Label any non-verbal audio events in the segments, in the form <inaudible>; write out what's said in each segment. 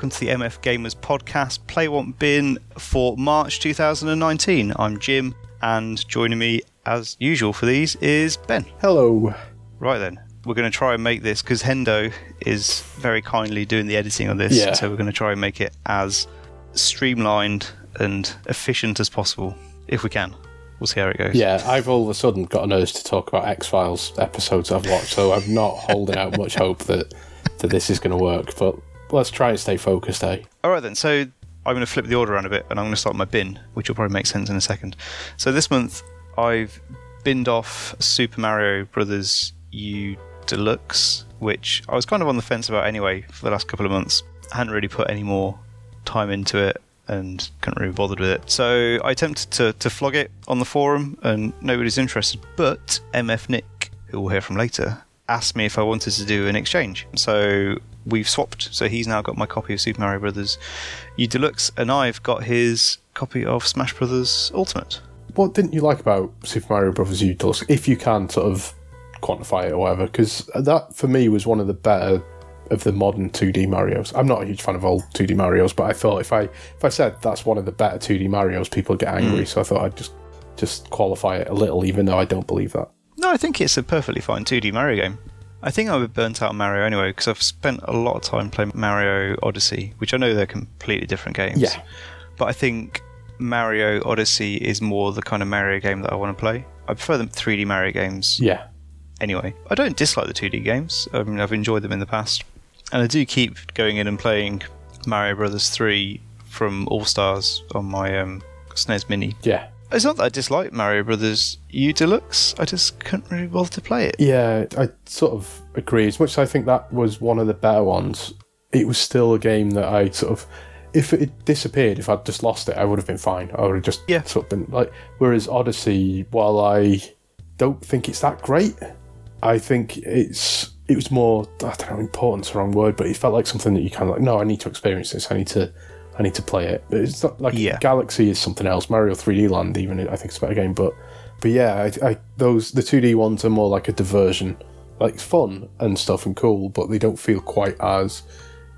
welcome to the MF Gamers podcast, Play Want Bin for March 2019. I'm Jim, and joining me as usual for these is Ben. Hello. Right then, we're going to try and make this because Hendo is very kindly doing the editing on this, Yeah. so we're going to try and make it as streamlined and efficient as possible if we can. We'll see how it goes. Yeah, I've all of a sudden got an urge to talk about X Files episodes I've watched, so I'm not holding out much hope that that this is going to work. But let's try and stay focused, eh? All right then. So I'm going to flip the order around a bit, and I'm going to start my bin, which will probably make sense in a second. So this month I've binned off Super Mario Brothers U Deluxe, which I was kind of on the fence about anyway for the last couple of months. I hadn't really put any more time into it and couldn't really be bothered with it. So I attempted to, to flog it on the forum, and nobody's interested. But MF Nick, who we'll hear from later, asked me if I wanted to do an exchange. So we've swapped. So he's now got my copy of Super Mario Brothers U Deluxe, and I've got his copy of Smash Brothers Ultimate. What didn't you like about Super Mario Brothers U Deluxe, if you can sort of quantify it or whatever? Because that for me was one of the better of the modern 2D Mario's. I'm not a huge fan of old 2D Mario's, but I thought if I if I said that's one of the better 2D Mario's, people would get angry. Mm. So I thought I'd just just qualify it a little, even though I don't believe that. No, I think it's a perfectly fine 2D Mario game. I think I would burnt out on Mario anyway because I've spent a lot of time playing Mario Odyssey, which I know they're completely different games. Yeah. But I think Mario Odyssey is more the kind of Mario game that I want to play. I prefer the 3D Mario games Yeah, anyway. I don't dislike the 2D games. I mean, I've enjoyed them in the past. And I do keep going in and playing Mario Brothers 3 from All Stars on my um, SNES Mini. yeah. It's not that I dislike Mario Brothers U Deluxe, I just couldn't really bother to play it. Yeah, I sort of agree. As much as I think that was one of the better ones, it was still a game that I sort of. If it disappeared, if I'd just lost it, I would have been fine. I would have just Yeah. sort of been like. Whereas Odyssey, while I don't think it's that great, I think it's it was more. I don't know, important's the wrong word, but it felt like something that you kind of like. No, I need to experience this. I need to. I need to play it. But it's not like Yeah. Galaxy is something else. Mario 3D Land, even I think it's a better game. But but yeah, I, I, those the 2D ones are more like a diversion, like fun and stuff and cool, but they don't feel quite as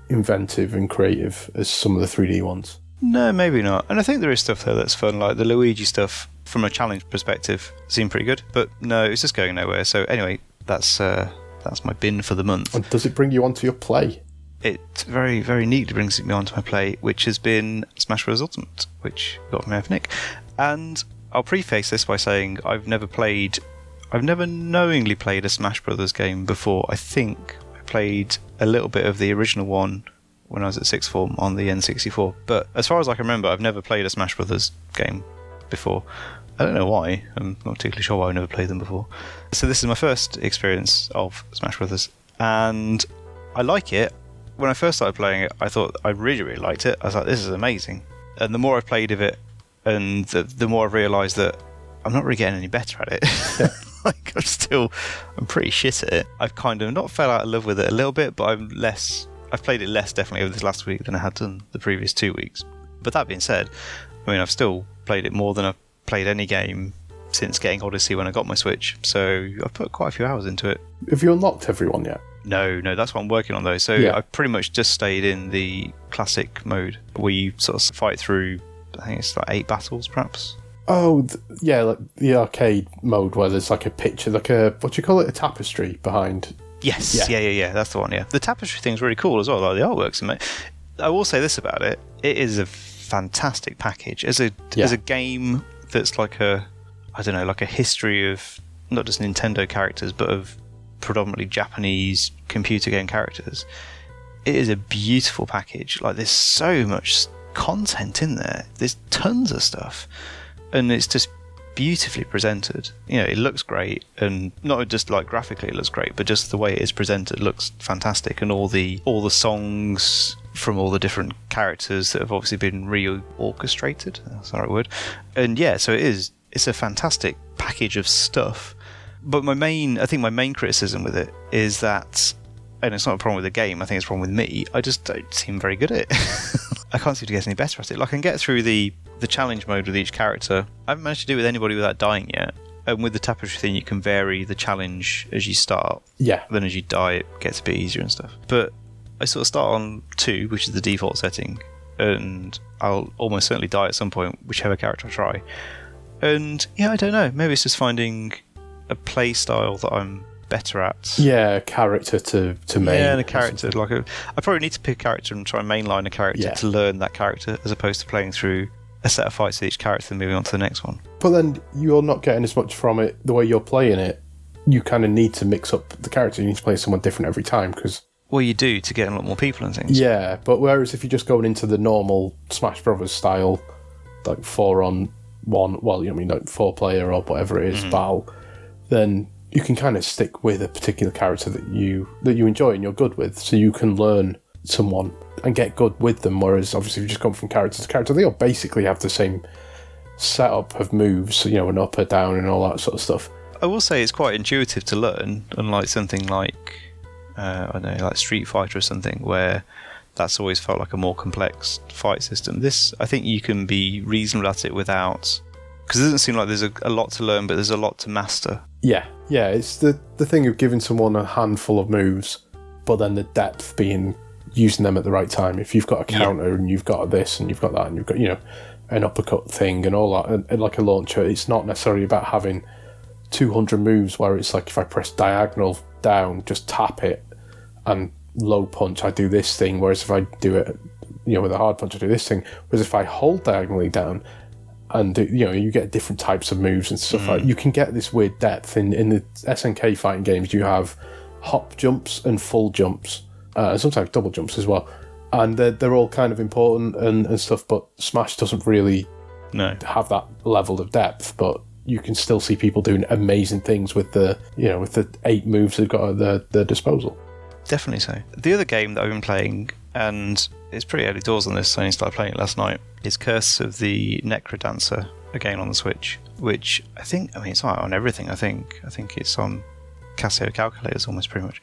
inventive and creative as some of the 3D ones. No, maybe not. And I think there is stuff there that's fun, like the Luigi stuff from a challenge perspective seemed pretty good. But no, it's just going nowhere. So anyway, that's uh, that's my bin for the month. And does it bring you onto your play? It very, very neatly brings me onto my play, which has been Smash Bros. Ultimate, which got from Nick. And I'll preface this by saying I've never played, I've never knowingly played a Smash Brothers game before. I think I played a little bit of the original one when I was at sixth form on the N64. But as far as I can remember, I've never played a Smash Brothers game before. I don't know why. I'm not particularly sure why I've never played them before. So this is my first experience of Smash Brothers, and I like it. When I first started playing it, I thought I really, really liked it. I was like, "This is amazing." And the more I've played of it, and the, the more I've realised that I'm not really getting any better at it. <laughs> like I'm still, I'm pretty shit at it. I've kind of not fell out of love with it a little bit, but I'm less. I've played it less definitely over this last week than I had done the previous two weeks. But that being said, I mean I've still played it more than I've played any game since getting Odyssey when I got my Switch. So I've put quite a few hours into it. Have you unlocked everyone yet? No, no, that's what I'm working on though. So Yeah. I've pretty much just stayed in the classic mode where you sort of fight through. I think it's like eight battles, perhaps. Oh, th- yeah, like the arcade mode where there's like a picture, like a what do you call it, a tapestry behind. Yes, Yeah. yeah, yeah, yeah. That's the one. Yeah, the tapestry thing's really cool as well. Like the artwork's amazing. I will say this about it: it is a fantastic package. As a Yeah. as a game that's like a, I don't know, like a history of not just Nintendo characters, but of predominantly Japanese computer game characters. It is a beautiful package. Like there's so much content in there. There's tons of stuff, and it's just beautifully presented. You know, it looks great, and not just like graphically it looks great, but just the way it is presented looks fantastic, and all the all the songs from all the different characters that have obviously been re-orchestrated. That's the right word. And yeah, so it is. It's a fantastic package of stuff. But my main, I think my main criticism with it is that, and it's not a problem with the game. I think it's a problem with me. I just don't seem very good at it. <laughs> I can't seem to get any better at it. Like I can get through the the challenge mode with each character. I haven't managed to do it with anybody without dying yet. And with the tapestry thing, you can vary the challenge as you start. Yeah, Then as you die, it gets a bit easier and stuff. But I sort of start on two, which is the default setting, and I'll almost certainly die at some point, whichever character I try. And yeah, I don't know. Maybe it's just finding a play style that I'm better at. Yeah, character to to main. Yeah, and a character like a. I probably need to pick a character and try and mainline a character Yeah. to learn that character, as opposed to playing through a set of fights with each character and moving on to the next one. But then you're not getting as much from it the way you're playing it. You kind of need to mix up the character. You need to play someone different every time because Well, you do to get a lot more people and things. yeah. But whereas if you're just going into the normal Smash Brothers style, like four on one, well, you know, I mean, like four player or whatever it is, mm-hmm. battle, then you can kind of stick with a particular character that you that you enjoy and you're good with, so you can learn someone and get good with them. Whereas obviously, if you just come from character to character, they all basically have the same setup of moves, you know, an up, a down, and all that sort of stuff. I will say it's quite intuitive to learn, unlike something like uh, I don't know, like Street Fighter or something, where that's always felt like a more complex fight system. This, I think, you can be reasonable at it without, because it doesn't seem like there's a, a lot to learn, but there's a lot to master. Yeah, yeah, it's the the thing of giving someone a handful of moves, but then the depth being using them at the right time. If you've got a Yeah. counter and you've got this and you've got that and you've got you know an uppercut thing and all that, and, and like a launcher, it's not necessarily about having two hundred moves where it's like if I press diagonal down, just tap it, and low punch, I do this thing. Whereas if I do it, you know, with a hard punch, I do this thing. Whereas if I hold diagonally down, and you know you get different types of moves and stuff like you can get this weird depth in in the SNK fighting games you have hop jumps and full jumps uh, and sometimes double jumps as well. And they're, they're all kind of important and, and stuff but Smash doesn't really No, have that level of depth but you can still see people doing amazing things with the you know with the eight moves they've got at their, their disposal. Definitely so. The other game that I've been playing, and it's pretty early doors on this, so I only started playing it last night, is Curse of the Necrodancer, again on the Switch, which I think, I mean, it's on everything, I think. I think it's on Casio calculators almost pretty much.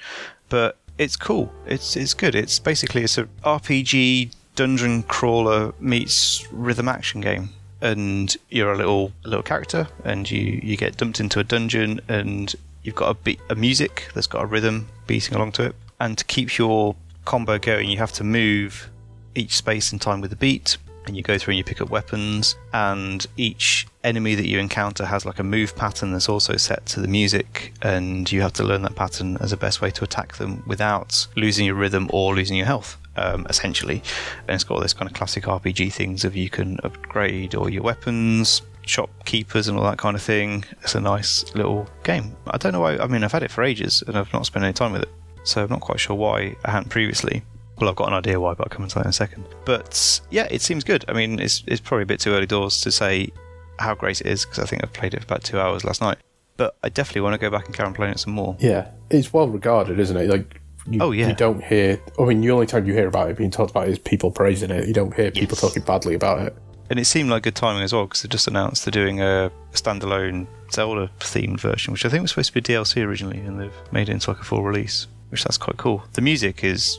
But it's cool. It's it's good. It's basically it's a RPG dungeon crawler meets rhythm action game. And you're a little a little character, and you, you get dumped into a dungeon, and you've got a beat a music that's got a rhythm beating along to it. And to keep your combo going, you have to move each space in time with the beat, and you go through and you pick up weapons. And each enemy that you encounter has like a move pattern that's also set to the music, and you have to learn that pattern as a best way to attack them without losing your rhythm or losing your health. Um, essentially, and it's got all this kind of classic RPG things of you can upgrade all your weapons, shopkeepers, and all that kind of thing. It's a nice little game. I don't know why. I mean, I've had it for ages and I've not spent any time with it, so I'm not quite sure why I hadn't previously. Well, I've got an idea why, but I'll come into that in a second. But yeah, it seems good. I mean, it's it's probably a bit too early doors to say how great it is because I think I've played it for about two hours last night. But I definitely want to go back and carry on playing it some more. yeah it's well regarded isn't it like you, Oh, yeah. you don't hear I mean the only time you hear about it being talked about is people praising it you don't hear people Yes. talking badly about it And it seemed like good timing as well because they just announced they're doing a standalone Zelda themed version, which I think was supposed to be DLC originally, and they've made it into like a full release, which that's quite cool. The music is,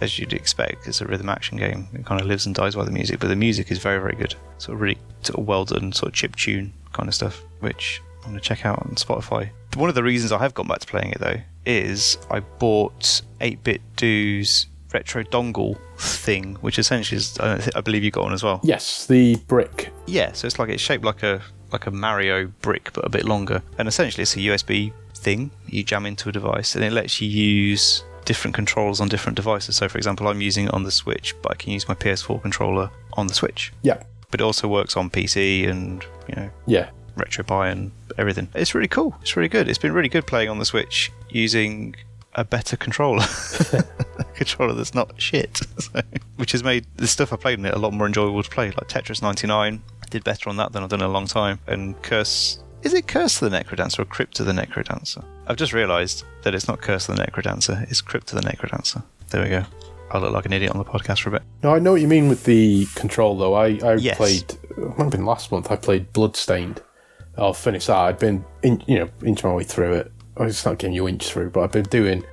as you'd expect, it's a rhythm action game. It kind of lives and dies by the music, but the music is very, very good. Sort of really sort of well done, sort of chip tune kind of stuff, which I'm going to check out on Spotify. One of the reasons I have gone back to playing it though is I bought 8-bit Do's retro dongle thing, which essentially is, I I believe you got one as well. yes the brick Yeah, so it's like it's shaped like a like a Mario brick, but a bit longer. And essentially, it's a USB thing you jam into a device, and it lets you use different controls on different devices. So, for example, I'm using it on the Switch, but I can use my PS4 controller on the Switch. yeah But it also works on PC and you know yeah RetroPie and everything. It's really cool. It's really good. It's been really good playing on the Switch using a better controller. a <laughs> <laughs> controller that's not shit. <laughs> So, which has made the stuff I played in it a lot more enjoyable to play. Like Tetris 99, I did better on that than I've done in a long time. And Curse. Is it Curse of the Necrodancer or Crypt of the Necrodancer? I've just realised that it's not Curse of the Necrodancer, it's Crypt of the Necrodancer. There we go. I look like an idiot on the podcast for a bit. no I know what you mean with the control though I, I Yes. played it might have been last month I played Bloodstained I'll finish that I'd been in, you know inch my way through it it's not getting you inch through but I've been doing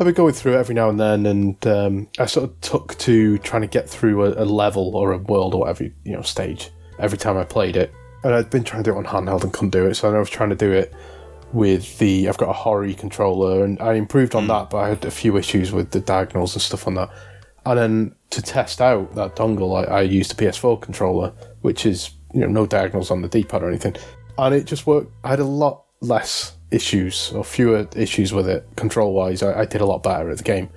I've been going through it every now and then, and um, I sort of took to trying to get through a, a level or a world or whatever you know stage every time I played it. And I'd been trying to do it on handheld and couldn't do it, so I was trying to do it with the. I've got a Hori controller, and I improved Hmm. on that, but I had a few issues with the diagonals and stuff on that. And then to test out that dongle, I, I used a PS4 controller, which is you know no diagonals on the D-pad or anything, and it just worked. I had a lot less issues or fewer issues with it control-wise. I, I did a lot better at the game.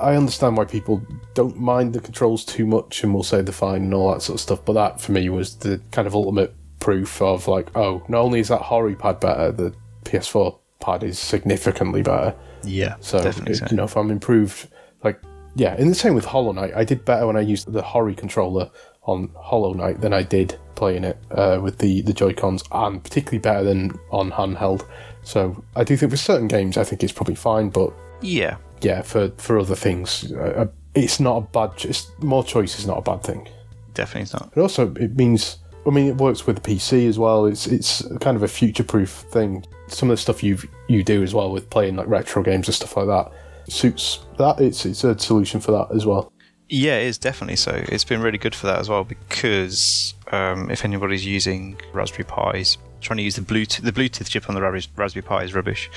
I understand why people don't mind the controls too much and will say they're fine and all that sort of stuff, but that for me was the kind of ultimate proof of like, oh, not only is that Hori pad better, the PS4 pad is significantly better. Yeah, So, definitely. So. you know, if I'm improved, like, yeah, and the same with Hollow Knight. I did better when I used the Hori controller on Hollow Knight than I did playing it uh, with the, the Joy Cons, and particularly better than on handheld. So, I do think for certain games, I think it's probably fine, but yeah, yeah, for, for other things, uh, it's not a bad. It's, more choice is not a bad thing. definitely it's not. But also, it means. I mean, it works with the PC as well. It's it's kind of a future-proof thing. Some of the stuff you you do as well with playing like retro games and stuff like that suits that. It's it's a solution for that as well. Yeah, it is definitely so. It's been really good for that as well because um, if anybody's using Raspberry Pis, trying to use the Bluetooth, the Bluetooth chip on the Raspberry, Raspberry Pi is rubbish.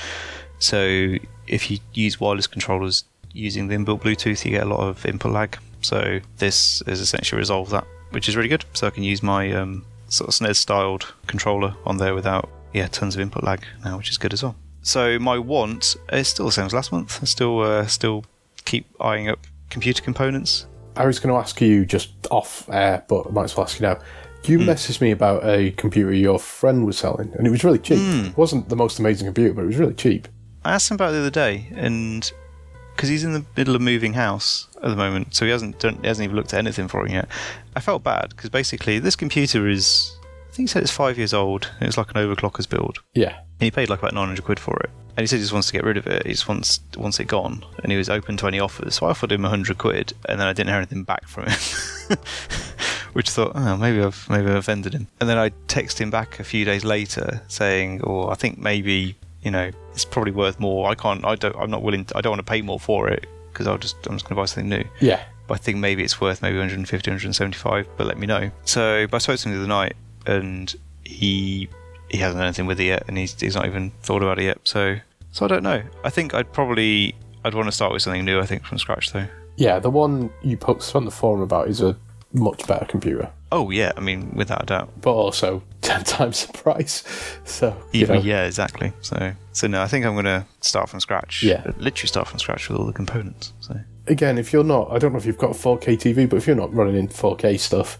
So if you use wireless controllers using the inbuilt Bluetooth, you get a lot of input lag. So this has essentially resolved that, which is really good. So I can use my um, sort of SNES-styled controller on there without yeah tons of input lag now, which is good as well. So my want is still the same as last month. I still uh, still keep eyeing up computer components. I was going to ask you just off air, but I might as well ask you now. You messaged me about a computer your friend was selling, and it was really cheap. It wasn't the most amazing computer, but it was really cheap. I asked him about it the other day, and because he's in the middle of moving house at the moment, so he hasn't done, he hasn't even looked at anything for it yet. I felt bad because basically this computer is, I think he said it's five years old. And it's like an overclockers build, Yeah, and he paid like about nine hundred quid for it. And he said he just wants to get rid of it. He just wants wants it gone, and he was open to any offers. So I offered him hundred quid, and then I didn't hear anything back from him. <laughs> Which I thought, oh, maybe I've maybe I've offended him. And then I texted him back a few days later saying, "Oh, I think maybe you know it's probably worth more. I can't. I don't. I'm not willing. To, I don't want to pay more for it because I'll just. I'm just going to buy something new. yeah. But I think maybe it's worth maybe 150, 175. But let me know. So but I spoke to him the other night, and he he hasn't done anything with it yet, and he's he's not even thought about it yet. So so I don't know. I think I'd probably I'd want to start with something new. I think from scratch though. Yeah, the one you posted on the forum about is a much better computer, Oh yeah, I mean without a doubt. but also <laughs> 10 times the price. So, Even, yeah, exactly. So so no, I think I'm going to start from scratch. Yeah. literally start from scratch with all the components. So again, if you're not, I don't know if you've got a 4K TV, but if you're not running in 4K stuff,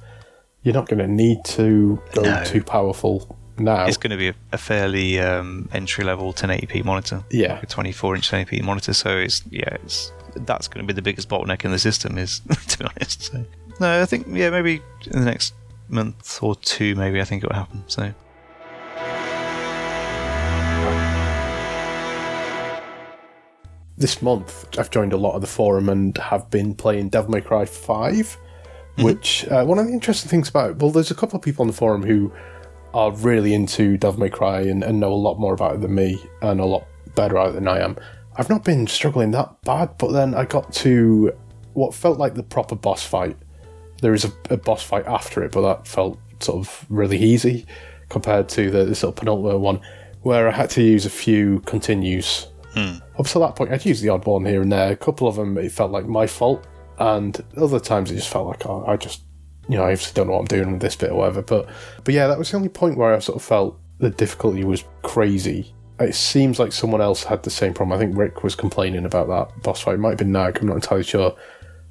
you're not going to need to go No. too powerful now. it's going to be a, a fairly um, entry level 1080p monitor. Yeah. a 24 inch 1080p monitor. So it's yeah, it's that's going to be the biggest bottleneck in the system. Is <laughs> to be honest. So no, I think yeah, maybe in the next month or two, maybe I think it will happen. So this month, I've joined a lot of the forum and have been playing Devil May Cry 5, which, uh, one of the interesting things about it, well, there's a couple of people on the forum who are really into Devil May Cry and, and know a lot more about it than me and a lot better at it than I am. I've not been struggling that bad, but then I got to what felt like the proper boss fight. There is a, a boss fight after it, but that felt sort of really easy compared to the, the sort of penultimate one, where I had to use a few continues. Hmm. Up to that point, I'd use the odd one here and there. A couple of them, it felt like my fault, and other times it just felt like oh, I just, you know, I just don't know what I'm doing with this bit or whatever. But, but yeah, that was the only point where I sort of felt the difficulty was crazy. It seems like someone else had the same problem. I think Rick was complaining about that boss fight. It might have been Nag. I'm not entirely sure.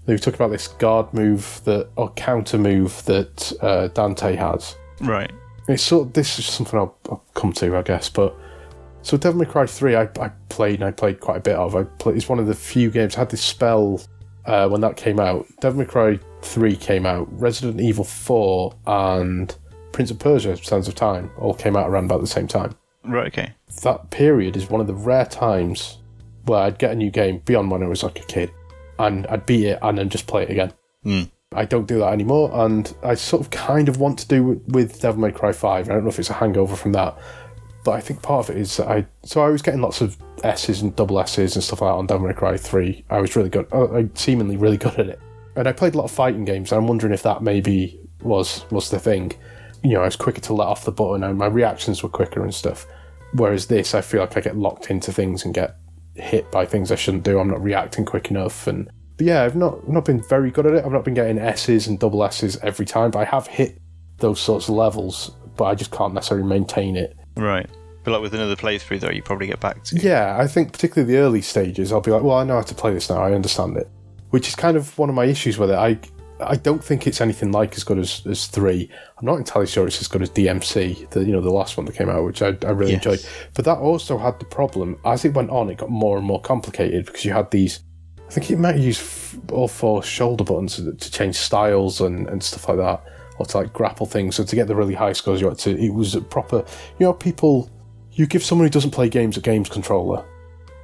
They were talking about this guard move that or counter move that uh, Dante has. right, It's sort of, this is something I'll, I'll come to, I guess. But so Devil May Cry three, I, I played and I played quite a bit of. I played, it's one of the few games I had this spell uh, when that came out. Devil May Cry three came out. Resident Evil four and Prince of Persia: Sands of Time all came out around about the same time. right, okay, That period is one of the rare times where I'd get a new game beyond when I was like a kid, and I'd beat it and then just play it again. Hmm. I don't do that anymore, and I sort of kind of want to do it with Devil May Cry 5. I don't know if it's a hangover from that, but I think part of it is that I. So I was getting lots of S's and double S's and stuff like that on Devil May Cry 3. I was really good, I seemingly really <laughs> good at it. And I played a lot of fighting games, and I'm wondering if that maybe was was the thing. You know, I was quicker to let off the button, and my reactions were quicker and stuff. Whereas this, I feel like I get locked into things and get hit by things I shouldn't do. I'm not reacting quick enough, and but yeah, I've not not been very good at it. I've not been getting S's and double S's every time, but I have hit those sorts of levels, but I just can't necessarily maintain it. Right. But like with another playthrough, though, you probably get back to. Yeah, I think particularly the early stages, I'll be like, well, I know how to play this now. I understand it, which is kind of one of my issues with it. I I don't think it's anything like as good as, as three. I'm not entirely sure it's as good as DMC, the you know the last one that came out, which I, I really Yes. enjoyed. But that also had the problem as it went on, it got more and more complicated because you had these. I think it might use f- all four shoulder buttons to, to change styles and, and stuff like that, or to like grapple things. So to get the really high scores, you had to. It was a proper. You know, people. You give someone who doesn't play games a games controller,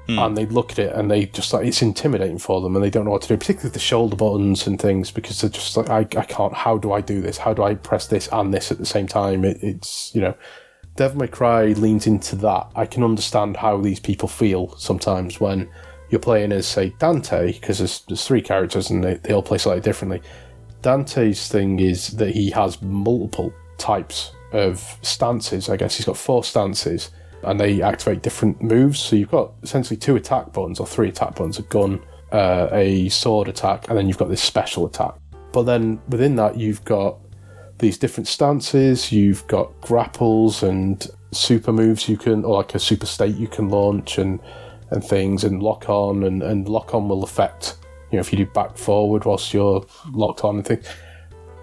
Hmm. and they look at it and they just like it's intimidating for them and they don't know what to do, particularly the shoulder buttons and things because they're just like I, I can't. How do I do this? How do I press this and this at the same time? It, it's you know, Devil May Cry leans into that. I can understand how these people feel sometimes when you're playing as say Dante because there's, there's three characters and they, they all play slightly differently. Dante's thing is that he has multiple types of stances. I guess he's got four stances, and they activate different moves. So you've got essentially two attack buttons or three attack buttons: a gun, uh, a sword attack, and then you've got this special attack. But then within that, you've got these different stances. You've got grapples and super moves you can, or like a super state you can launch, and and things, and lock on, and and lock on will affect. You know, if you do back forward whilst you're locked on and things,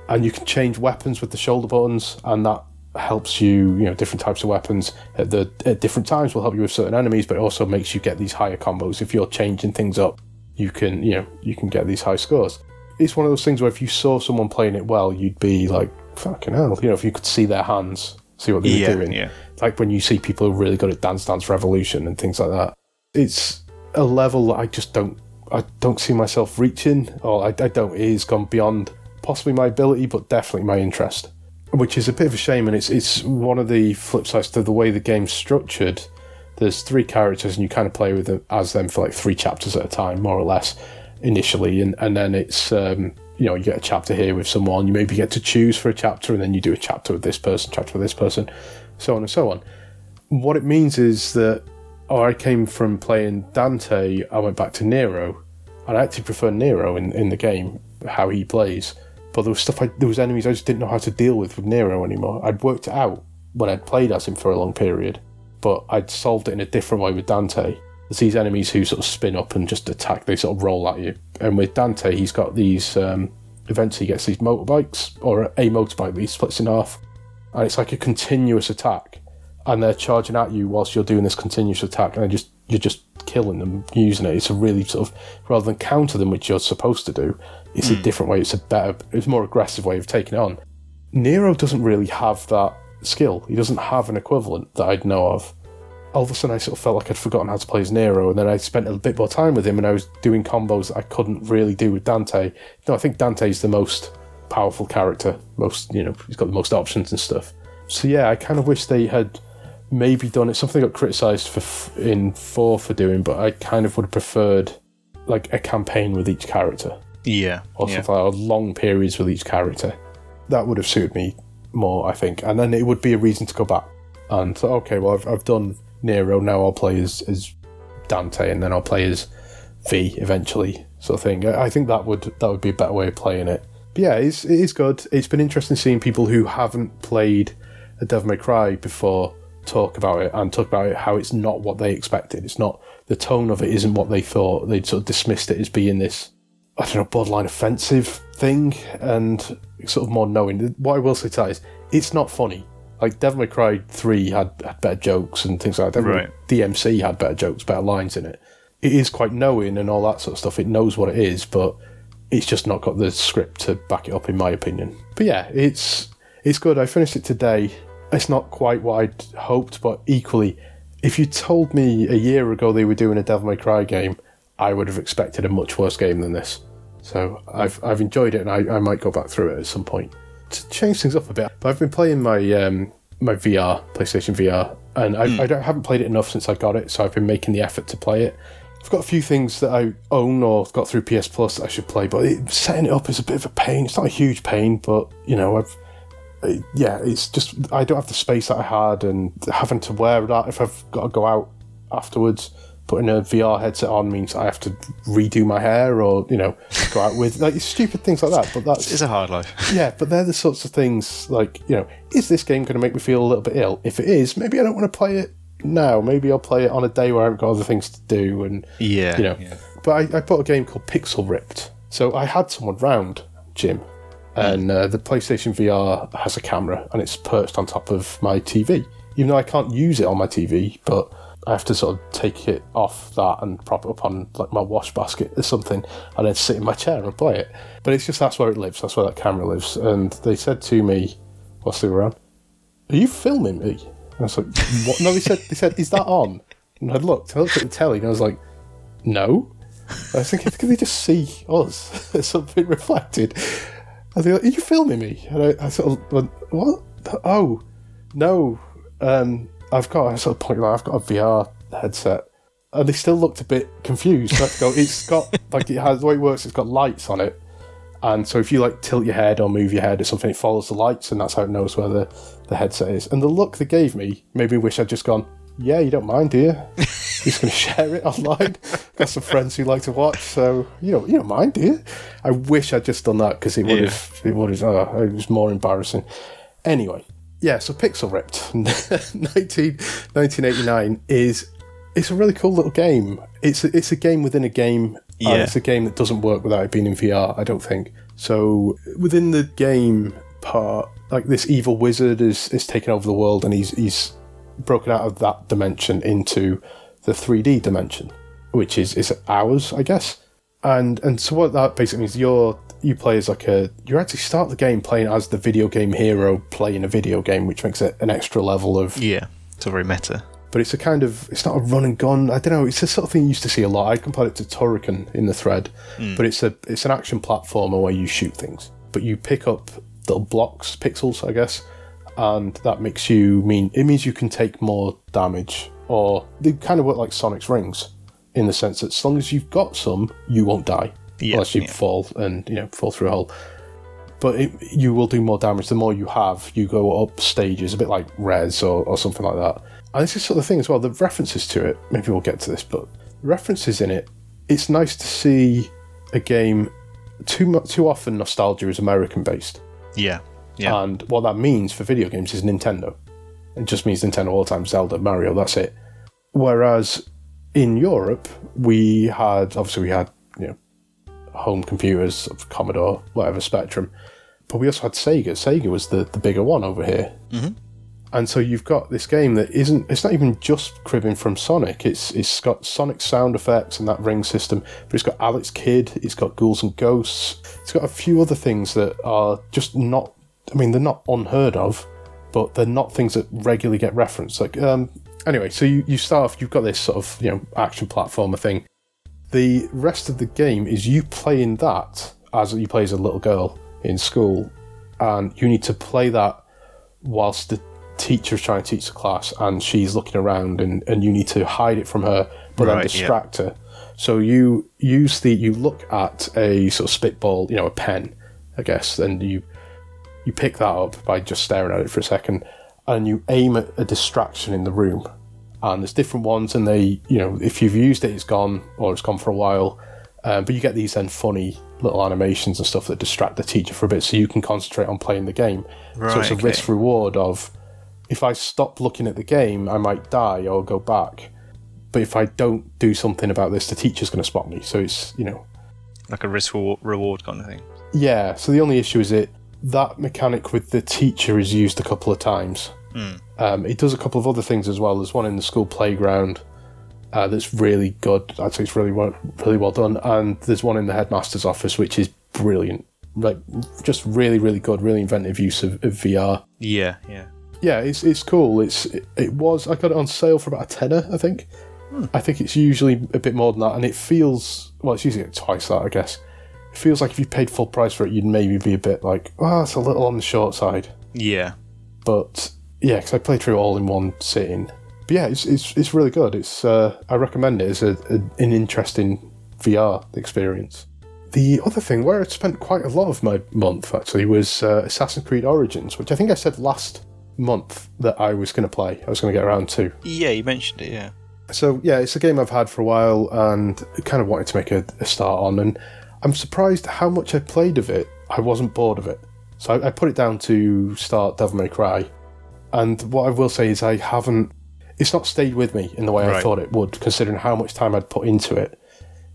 and you can change weapons with the shoulder buttons, and that helps you. You know, different types of weapons at the at different times will help you with certain enemies, but it also makes you get these higher combos. If you're changing things up, you can you know you can get these high scores. It's one of those things where if you saw someone playing it well, you'd be like, fucking hell. You know, if you could see their hands, see what they Yeah, doing. yeah. Like when you see people who are really good at Dance Dance Revolution and things like that. It's a level that I just don't I don't see myself reaching, or I, I don't. It has gone beyond possibly my ability, but definitely my interest, which is a bit of a shame. And it's it's one of the flip sides to the way the game's structured. There's three characters, and you kind of play with them as them for like three chapters at a time, more or less, initially, and and then it's um, you know you get a chapter here with someone. You maybe get to choose for a chapter, and then you do a chapter with this person, chapter with this person, so on and so on. What it means is that oh, I came from playing Dante, I went back to Nero, and I actually prefer Nero in, in the game, how he plays. But there was stuff, I, there was enemies I just didn't know how to deal with with Nero anymore. I'd worked it out when I'd played as him for a long period, but I'd solved it in a different way with Dante. There's these enemies who sort of spin up and just attack, they sort of roll at you. And with Dante, he's got these, um, eventually he gets these motorbikes, or a motorbike that he splits in half, and it's like a continuous attack and they're charging at you whilst you're doing this continuous attack, and just you're just killing them using it. It's a really sort of rather than counter them, which you're supposed to do. It's a hmm. different way. It's a better, it's a more aggressive way of taking it on. Nero doesn't really have that skill. He doesn't have an equivalent that I'd know of. All of a sudden, I sort of felt like I'd forgotten how to play as Nero, and then I spent a bit more time with him, and I was doing combos that I couldn't really do with Dante. No, I think Dante's the most powerful character. Most, you know, he's got the most options and stuff. So yeah, I kind of wish they had maybe done it. Something I got criticised for f- in four for doing, but I kind of would have preferred like a campaign with each character Yeah. or yeah. something like or long periods with each character. That would have suited me more, I think, and then it would be a reason to go back and so okay, well I've, I've done Nero, now I'll play as as Dante, and then I'll play as V eventually, sort of thing. I I think that would that would be a better way of playing it. But yeah, it's, it is good. It's been interesting seeing people who haven't played a Devil May Cry before talk about it and talk about it how it's not what they expected. It's not the tone of it isn't what they thought. They'd sort of dismissed it as being this I don't know borderline offensive thing and sort of more knowing. What I will say to that is it's not funny. Like Devil May Cry three had, had better jokes and things like that. Devil Right. DMC had better jokes, better lines in it. It is quite knowing and all that sort of stuff. It knows what it is, but it's just not got the script to back it up, in my opinion. But yeah, it's it's good. I finished it today. It's not quite what I'd hoped, but equally, if you told me a year ago they were doing a Devil May Cry game, I would have expected a much worse game than this. So I've I've enjoyed it, and I, I might go back through it at some point to change things up a bit. But I've been playing my um, my VR, PlayStation VR, and I, I, don't, haven't played it enough since I got it. So I've been making the effort to play it. I've got a few things that I own or got through PS Plus that I should play, but it, setting it up is a bit of a pain. It's not a huge pain, but you know I've Uh, yeah, it's just I don't have the space that I had, and having to wear that if I've got to go out afterwards. Putting a VR headset on means I have to redo my hair, or you know, go out with like stupid things like that. But that's It's a hard life. <laughs> yeah, but they're the sorts of things like, you know, is this game going to make me feel a little bit ill? If it is, maybe I don't want to play it now. Maybe I'll play it on a day where I haven't got other things to do. And, Yeah. you know, yeah. but I, I bought a game called Pixel Ripped. So I had someone round, Jim, and uh, the PlayStation VR has a camera and it's perched on top of my TV. Even though I can't use it on my TV, but I have to sort of take it off that and prop it up on like my wash basket or something, and then sit in my chair and play it. But it's just that's where it lives. That's where that camera lives. And they said to me, whilst they were around, "Are you filming me?" And I was like, "What?" No, they said, "They said, is that on?" And I looked, I looked at the telly, and I was like, "No." I was thinking, <laughs> can they just see us <laughs> something reflected? And like, are you filming me? And I, I sort of went, what? Oh, no. Um, I've got, I sort of pointed out, I've got a VR headset. And they still looked a bit confused. So go, it's got, <laughs> like, it has, the way it works, it's got lights on it. And so if you, like, tilt your head or move your head or something, it follows the lights, and that's how it knows where the, the headset is. And the look they gave me made me wish I'd just gone, yeah, you don't mind, do you? just going to share it online. Got some friends who like to watch, so you know, you don't mind, do you? I wish I'd just done that because it would have, it would have, oh, it was more embarrassing. Anyway, yeah. So Pixel Ripped, <laughs> 19, 1989 is it's a really cool little game. It's a, it's a game within a game. Yeah. And it's a game that doesn't work without it being in VR. I don't think so. Within the game part, like this evil wizard is is taking over the world, and he's he's broken out of that dimension into the 3D dimension, which is is ours, I guess. And and so what that basically means, you're you play as like a you actually start the game playing as the video game hero playing a video game, which makes it an extra level of. Yeah. It's all very meta. But it's a kind of it's not a run and gun. I don't know. It's the sort of thing you used to see a lot. I compared it to Turrican in the thread, hmm. but it's a it's an action platformer where you shoot things, but you pick up little blocks, pixels, I guess, and that makes you mean it means you can take more damage, or they kind of work like Sonic's rings, in the sense that as long as you've got some, you won't die Yeah, unless you yeah. fall and you know fall through a hole. But it, you will do more damage the more you have. You go up stages, a bit like Rez or, or something like that. And this is sort of thing as well. The references to it. Maybe we'll get to this, but references in it. It's nice to see a game. Too mu- too often, nostalgia is American based. Yeah. Yeah. And what that means for video games is Nintendo. It just means Nintendo all the time, Zelda, Mario, that's it. Whereas in Europe, we had obviously we had, you know, home computers of Commodore, whatever Spectrum. But we also had Sega. Sega was the, the bigger one over here. Mm-hmm. And so you've got this game that isn't it's not even just cribbing from Sonic. It's it's got Sonic sound effects and that ring system, but it's got Alex Kidd, it's got Ghouls and Ghosts, it's got a few other things that are just not I mean, they're not unheard of, but they're not things that regularly get referenced. Like um anyway, so you, you start off you've got this sort of, you know, action platformer thing. The rest of the game is you playing that as you play as a little girl in school, and you need to play that whilst the teacher's trying to teach the class and she's looking around and, and you need to hide it from her but then Right, yeah. distract her. So you use the you look at a sort of spitball, you know, a pen, I guess, and you you pick that up by just staring at it for a second and you aim at a distraction in the room. And there's different ones and they you know, if you've used it it's gone or it's gone for a while. Um, but you get these then funny little animations and stuff that distract the teacher for a bit so you can concentrate on playing the game. so it's a okay. risk reward of if I stop looking at the game, I might die or go back. But if I don't do something about this, the teacher's going to spot me. So it's, you know, like a risk reward kind of thing. yeah. So the only issue is it that mechanic with the teacher is used a couple of times. Um, it does a couple of other things as well. There's one in the school playground uh, that's really good. I'd say it's really well, really well done. And there's one in the headmaster's office which is brilliant. Like just really, really good, really inventive use of, of VR. Yeah. Yeah. yeah, it's it's cool. It's it, it was I got it on sale for about a tenner, I think. I think it's usually a bit more than that, and it feels well. It's usually twice that, I guess. It feels like if you paid full price for it, you'd maybe be a bit like, oh, it's a little on the short side. Yeah. But yeah, because I played through it all in one sitting. But yeah, it's it's, it's really good. It's uh, I recommend it as a, a, an interesting VR experience. The other thing where I spent quite a lot of my month actually was uh, Assassin's Creed Origins, which I think I said last month that I was going to play. I was going to get around to. Yeah, you mentioned it. Yeah. So yeah, it's a game I've had for a while and kind of wanted to make a, a start on, and I'm surprised how much I played of it. I wasn't bored of it, so I, I put it down to start Devil May Cry, and what I will say is I haven't. It's not stayed with me in the way I thought it would, considering how much time I'd put into it.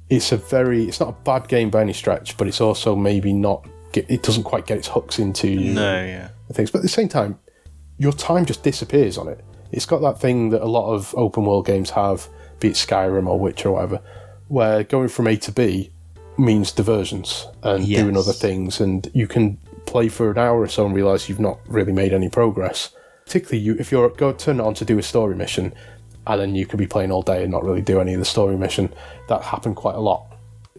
It's a very. It's not a bad game by any stretch, but it's also maybe not. Get, it doesn't quite get its hooks into No. Yeah. things. But at the same time, your time just disappears on it. It's got that thing that a lot of open world games have, be it Skyrim or Witcher or whatever, where going from A to B means diversions and Yes. doing other things, and you can play for an hour or so and realize you've not really made any progress. Particularly, you if you're go turn it on to do a story mission, and then you could be playing all day and not really do any of the story mission. That happened quite a lot.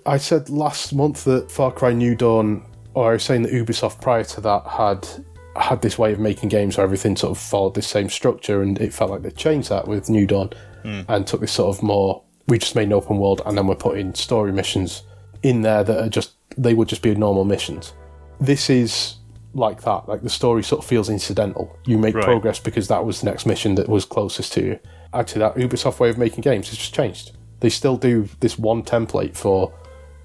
I said last month that Far Cry New Dawn, or I was saying that Ubisoft prior to that had had this way of making games where everything sort of followed this same structure, and it felt like they changed that with New Dawn hmm. and took this sort of more. We just made an open world, and then we're putting story missions in there that are just they would just be normal missions. This is like that. Like the story sort of feels incidental. You make Right. progress because that was the next mission that was closest to you. Actually, that Ubisoft way of making games has just changed. They still do this one template for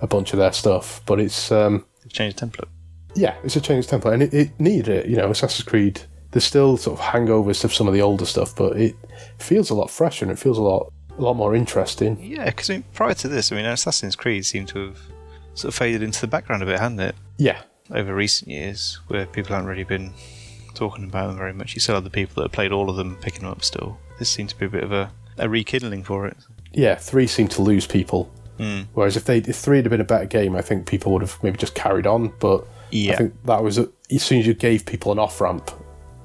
a bunch of their stuff, but it's um, They've changed template. yeah, it's a changed template, and it, it needed it. You know, Assassin's Creed. There's still sort of hangovers of some of the older stuff, but it feels a lot fresher and it feels a lot a lot more interesting. Yeah, because I mean, prior to this, I mean, Assassin's Creed seemed to have sort of faded into the background a bit, hadn't it? Yeah, Over recent years, where people haven't really been talking about them very much. You still have the people that have played all of them picking them up still. This seems to be a bit of a, a rekindling for it. yeah. Three seemed to lose people, Hmm. whereas if they if three had been a better game, I think people would have maybe just carried on. But Yeah. I think that was a, as soon as you gave people an off ramp,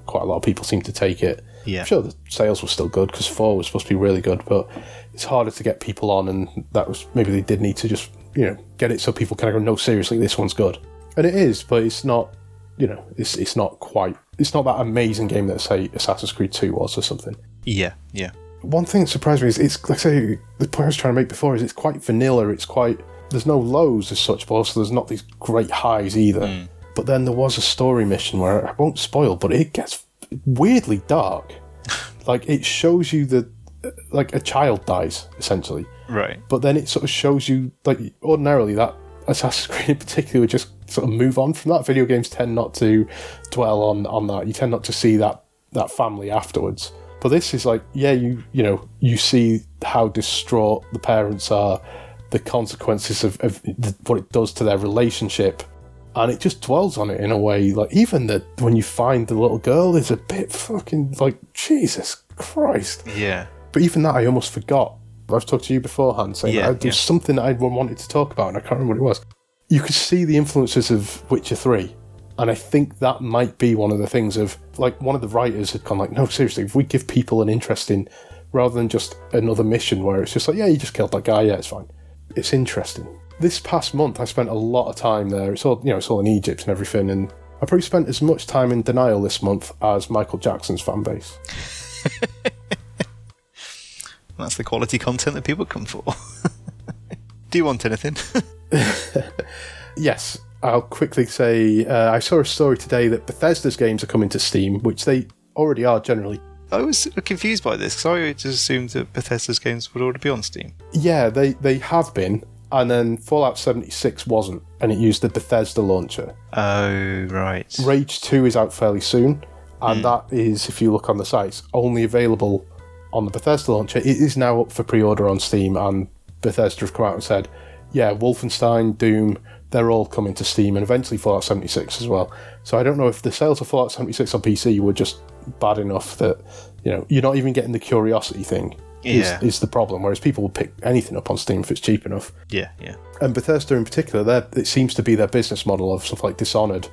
quite a lot of people seemed to take it. Yeah. I'm sure the sales were still good because four was supposed to be really good, but it's harder to get people on, and that was maybe they did need to just you know get it so people kind of go, no, seriously, this one's good, and it is, but it's not, you know, it's it's not quite, it's not that amazing game that say Assassin's Creed Two was or something. Yeah, yeah. One thing that surprised me is it's like I say the point I was trying to make before is it's quite vanilla. It's quite there's no lows as such, but also there's not these great highs either. Mm. But then there was a story mission where I won't spoil, but it gets weirdly dark. like it shows you that like a child dies essentially, Right. but then it sort of shows you like ordinarily that Assassin's Creed in particular would just sort of move on from that. Video games tend not to dwell on on that. You tend not to see that that family afterwards. But this is like, yeah, you you know, you see how distraught the parents are, the consequences of, of the, what it does to their relationship, and it just dwells on it in a way. Like even that when you find the little girl is a bit fucking like Jesus Christ. Yeah. But even that, I almost forgot. I've talked to you beforehand saying Yeah, that there's yeah. something that I wanted to talk about, and I can't remember what it was. You could see the influences of Witcher 3, and I think that might be one of the things of, like, one of the writers had gone, like, no, seriously, if we give people an interest in, rather than just another mission where it's just like, yeah, you just killed that guy, yeah, it's fine. It's interesting. This past month, I spent a lot of time there. It's all, you know, it's all in Egypt and everything, and I probably spent as much time in denial this month as Michael Jackson's fan base. <laughs> That's the quality content that people come for. <laughs> Do you want anything? <laughs> Yes, I'll quickly say uh, I saw a story today that Bethesda's games are coming to Steam, which they already are generally. I was confused by this because I just assumed that Bethesda's games would already be on Steam. Yeah, they, they have been, and then Fallout 76 wasn't, and it used the Bethesda launcher. Oh, right. Rage 2 is out fairly soon, and hmm. that is, if you look on the sites, only available on the Bethesda launcher. It is now up for pre order on Steam, and Bethesda have come out and said, yeah, Wolfenstein, Doom, they're all coming to Steam, and eventually Fallout 76 as well. So I don't know if the sales of Fallout 76 on PC were just bad enough that, you know, you're not even getting the curiosity thing. Is, Yeah. is the problem, whereas people will pick anything up on Steam if it's cheap enough Yeah, yeah. and Bethesda in particular, it seems to be their business model of stuff like Dishonored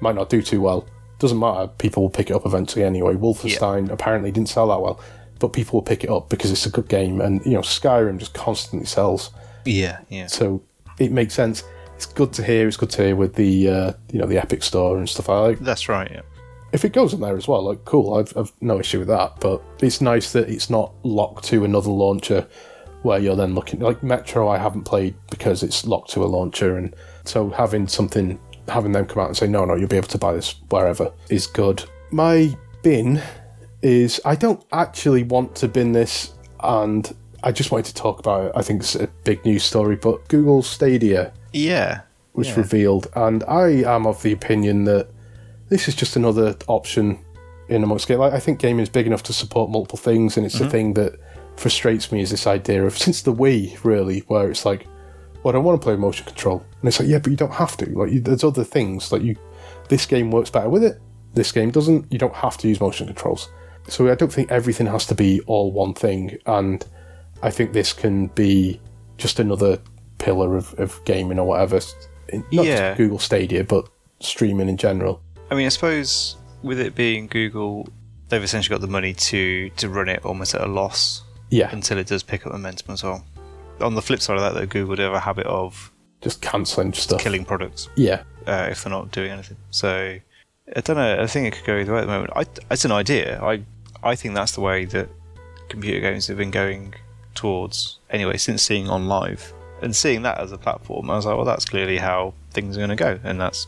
might not do too well. Doesn't matter, people will pick it up eventually anyway. Wolfenstein apparently didn't sell that well, but people will pick it up because it's a good game, and you know Skyrim just constantly sells, Yeah, yeah. so it makes sense. It's good to hear. It's good to hear with the uh, you know the Epic Store and stuff. like that. That's right, yeah. If it goes in there as well. Like cool, I've, I've no issue with that. But it's nice that it's not locked to another launcher where you're then looking like Metro. I haven't played because it's locked to a launcher, and So having something, having them come out and say, no, no, you'll be able to buy this wherever is good. My bin is, I don't actually want to bin this, and I just wanted to talk about it. I think it's a big news story, but Google Stadia Yeah. was Yeah. revealed, and I am of the opinion that this is just another option in amongst game. Like, I think gaming is big enough to support multiple things, and it's the mm-hmm. thing that frustrates me is this idea of since the Wii, really, where it's like, well, I don't want to play motion control, and it's like, yeah, but you don't have to. Like, you, there's other things like you. This game works better with it. This game doesn't. You don't have to use motion controls. So I don't think everything has to be all one thing, and I think this can be just another pillar of, of gaming or whatever. Not Yeah. just Google Stadia, but streaming in general. I mean, I suppose with it being Google, they've essentially got the money to to run it almost at a loss Yeah, until it does pick up momentum as well. On the flip side of that, though, Google do have a habit of just cancelling stuff. killing products Yeah, uh, if they're not doing anything. So I don't know. I think it could go either way at the moment. I, it's an idea. I I think that's the way that computer games have been going towards anyway since seeing OnLive and seeing that as a platform. I was like, well, that's clearly how things are going to go, and that's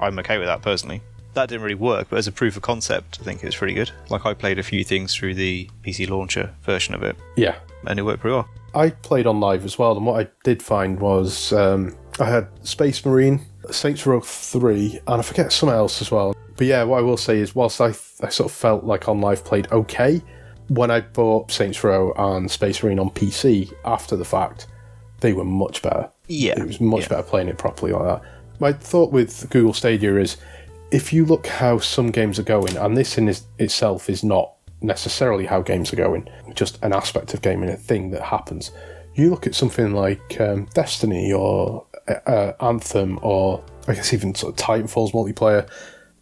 I'm okay with that personally. That didn't really work, but as a proof of concept, I think it's pretty good. Like I played a few things through the PC launcher version of it, yeah. and it worked pretty well. I played OnLive as well, and what I did find was um, I had Space Marine, Saints Row 3, and I forget something else as well. But yeah, what I will say is, whilst I, I sort of felt like OnLive played okay, when I bought Saints Row and Space Marine on PC after the fact, they were much better. Yeah, It was much yeah. better playing it properly like that. My thought with Google Stadia is if you look how some games are going, and this in is, itself is not necessarily how games are going, just an aspect of gaming, a thing that happens. You look at something like um, Destiny or uh, Anthem, or I guess even sort of Titanfall's multiplayer.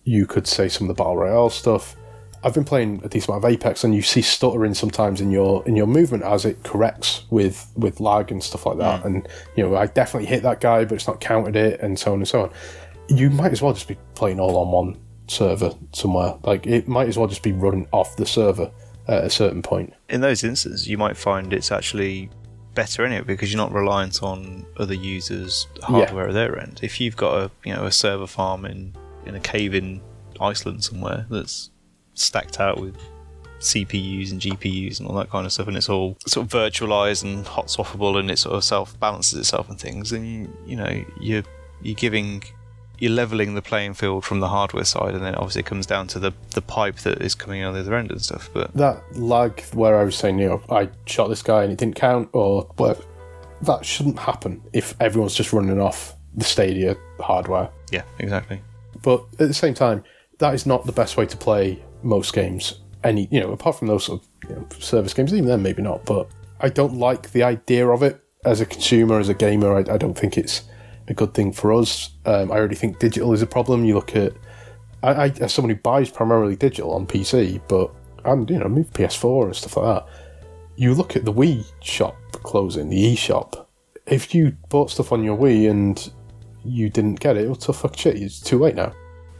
You could say some of the battle royale stuff. I've been playing a decent amount of Apex, and you see stuttering sometimes in your in your movement as it corrects with with lag and stuff like that. And you know, I definitely hit that guy, but it's not counted it, and so on and so on. You might as well just be playing all on one server somewhere. Like it might as well just be running off the server at a certain point. in those instances, you might find it's actually better in it because you're not reliant on other users' hardware at their end. If you've got a you know a server farm in in a cave in Iceland somewhere that's stacked out with CPUs and GPUs and all that kind of stuff, and it's all sort of virtualized and hot swappable, and it sort of self balances itself and things, and you you know you're you're giving you're leveling the playing field from the hardware side, and then obviously it comes down to the the pipe that is coming on the other end and stuff. But That lag where I was saying, you know, I shot this guy and it didn't count, or whatever, that shouldn't happen if everyone's just running off the Stadia hardware. yeah, exactly. But at the same time, that is not the best way to play most games. Any, you know, apart from those sort of you know, service games, even then maybe not. But I don't like the idea of it as a consumer, as a gamer. I, I don't think it's a good thing for us. Um, I already think digital is a problem. You look at, I, I as someone who buys primarily digital on PC, but and you know, move PS4 and stuff like that. You look at the Wii shop closing, the eShop. If you bought stuff on your Wii and you didn't get it, well, tough fuck shit. It's too late now.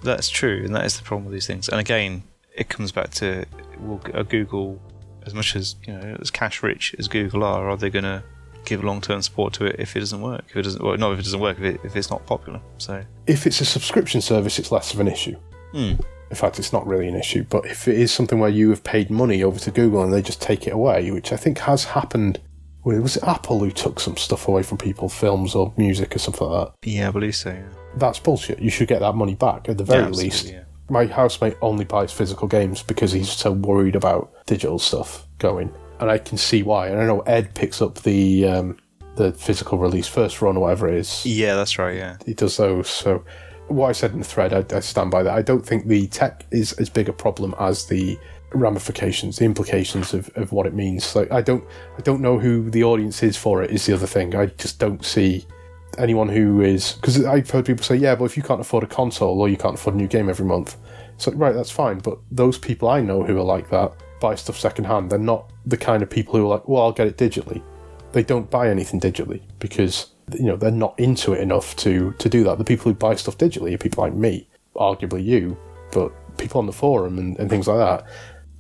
That's true, and that is the problem with these things. And again, it comes back to will Google, as much as you know, as cash rich as Google are, are they going to give long term support to it if it doesn't work? If it doesn't, well, not if it doesn't work, if, it, if it's not popular. So, if it's a subscription service, it's less of an issue. hmm. In fact, it's not really an issue. But if it is something where you have paid money over to Google and they just take it away, which I think has happened, was it Apple who took some stuff away from people, films or music or something like that? yeah, I believe so. Yeah. That's bullshit. You should get that money back at the very Yeah, least. yeah. My housemate only buys physical games because he's so worried about digital stuff going, and I can see why. And I know Ed picks up the um, the physical release first run or whatever it is Yeah, that's right. Yeah, he does those. So, what I said in the thread, I, I stand by that. I don't think the tech is as big a problem as the ramifications, the implications of, of what it means. Like, I don't, I don't know who the audience is for it. Is the other thing. I just don't see anyone who is because I've heard people say, yeah, but if you can't afford a console or you can't afford a new game every month, it's like right, that's fine. But those people I know who are like that buy stuff secondhand. They're not the kind of people who are like, well, I'll get it digitally. They don't buy anything digitally because you know they're not into it enough to to do that. The people who buy stuff digitally are people like me, arguably you, but people on the forum and, and things like that.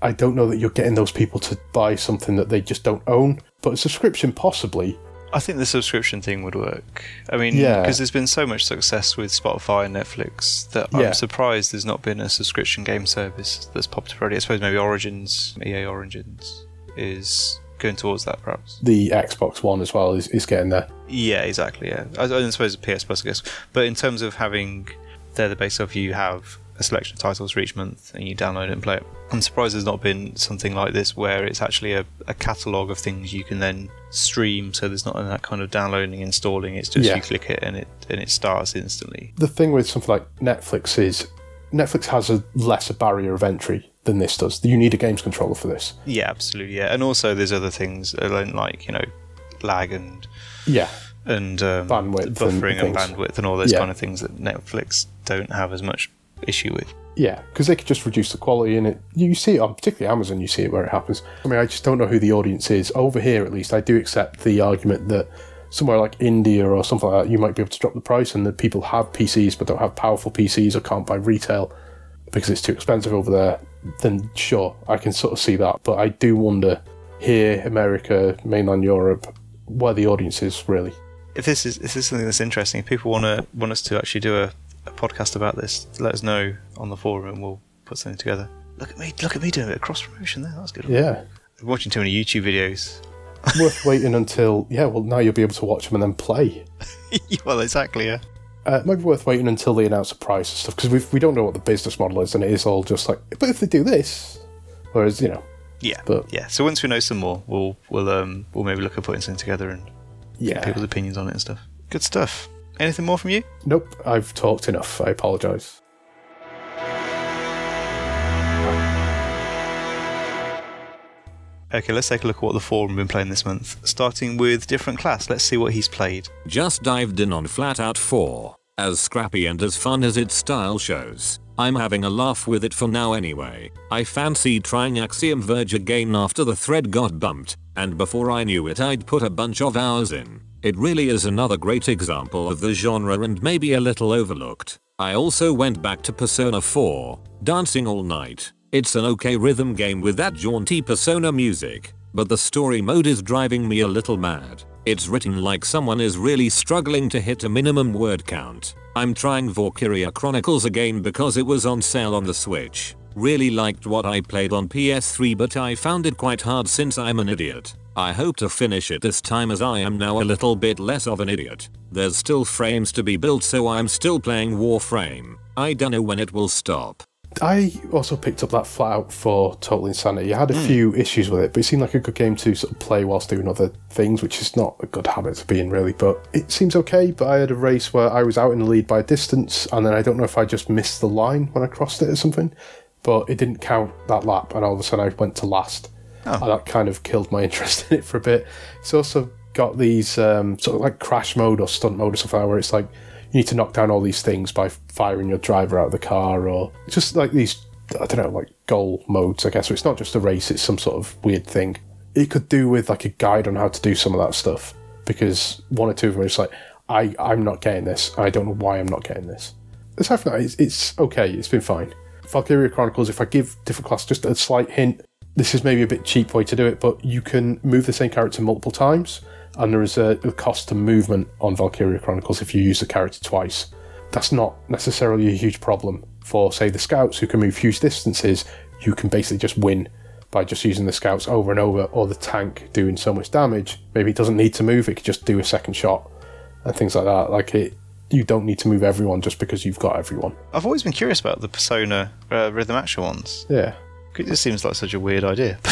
I don't know that you're getting those people to buy something that they just don't own, but a subscription possibly. I think the subscription thing would work. I mean, Yeah. because there's been so much success with Spotify and Netflix that Yeah. I'm surprised there's not been a subscription game service that's popped up already. I suppose maybe Origins, EA Origins, is going towards that perhaps. The Xbox One as well is, is getting there. Yeah, exactly. Yeah, I, I suppose PS Plus, I guess. But in terms of having, they're the base of you have a selection of titles for each month, and you download it and play it. I'm surprised there's not been something like this where it's actually a, a catalogue of things you can then stream. So there's not that kind of downloading, installing. It's just Yeah. you click it and it and it starts instantly. The thing with something like Netflix is Netflix has a lesser barrier of entry than this does. You need a games controller for this. Yeah, absolutely. Yeah, and also there's other things uh, like you know lag and Yeah, and um, Bandwidth buffering and, things. bandwidth and all those Yeah. kind of things that Netflix don't have as much issue with. Yeah, because they could just reduce the quality in it. You see it on particularly Amazon. You see it where it happens. I mean, I just don't know who the audience is over here. At least I do accept the argument that somewhere like India or something like that, you might be able to drop the price, and that people have PCs but don't have powerful PCs or can't buy retail because it's too expensive over there. Then sure, I can sort of see that. But I do wonder here, America, mainland Europe, where the audience is really. if this is if this is something that's interesting, if people want to want us to actually do a, a podcast about this, let us know on the forum and we'll put something together. Look at me, look at me doing a bit of cross promotion there. That's good. Yeah. I'm watching too many YouTube videos. <laughs> Worth waiting until yeah. Well, now you'll be able to watch them and then play. <laughs> well, exactly. Yeah. Uh, it might be worth waiting until they announce a price and stuff because we we don't know what the business model is, and it is all just like. But if they do this, whereas you know, Yeah. But- yeah. So once we know some more, we'll we'll um we'll maybe look at putting something together and yeah, people's opinions on it and stuff. Good stuff. Anything more from you? nope. I've talked enough. I apologise. Okay, let's take a look at what the forum have been playing this month. Starting with different class. Let's see what he's played. Just dived in on FlatOut 4. As scrappy and as fun as its style shows. I'm having a laugh with it for now anyway. I fancied trying Axiom Verge again after the thread got bumped, and before I knew it I'd put a bunch of hours in. It really is another great example of the genre and maybe a little overlooked. I also went back to Persona 4, Dancing All Night. It's an okay rhythm game with that jaunty Persona music, but the story mode is driving me a little mad. It's written like someone is really struggling to hit a minimum word count. I'm trying Valkyria Chronicles again because it was on sale on the Switch. Really liked what I played on PS3 but I found it quite hard since I'm an idiot. I hope to finish it this time as I am now a little bit less of an idiot. There's still frames to be built so I'm still playing Warframe. I don't know when it will stop. I also picked up that FlatOut for Total Insanity. I had a hmm. few issues with it, but it seemed like a good game to sort of play whilst doing other things, which is not a good habit to be in, really. But it seems okay. But I had a race where I was out in the lead by a distance, and then I don't know if I just missed the line when I crossed it or something, but it didn't count that lap, and all of a sudden I went to last. Oh. And that kind of killed my <laughs> interest in it for a bit. It's also got these um, sort of like crash mode or stunt mode or something where it's like you need to knock down all these things by firing your driver out of the car, or just like these, I don't know, like goal modes, I guess. So it's not just a race, it's some sort of weird thing. It could do with like a guide on how to do some of that stuff, because one or two of them are just like, I, I'm not getting this. I don't know why I'm not getting this. Aside from that, it's, it's okay, it's been fine. Valkyria Chronicles, if I give different class just a slight hint, this is maybe a bit cheap way to do it, but you can move the same character multiple times, and there is a, a cost to movement on Valkyria Chronicles if you use the character twice. That's not necessarily a huge problem for, say, the scouts who can move huge distances. You can basically just win by just using the scouts over and over, or the tank doing so much damage. Maybe it doesn't need to move; it could just do a second shot and things like that. Like it, you don't need to move everyone just because you've got everyone. I've always been curious about the Persona uh, rhythm action ones. Yeah. It just seems like such a weird idea. <laughs>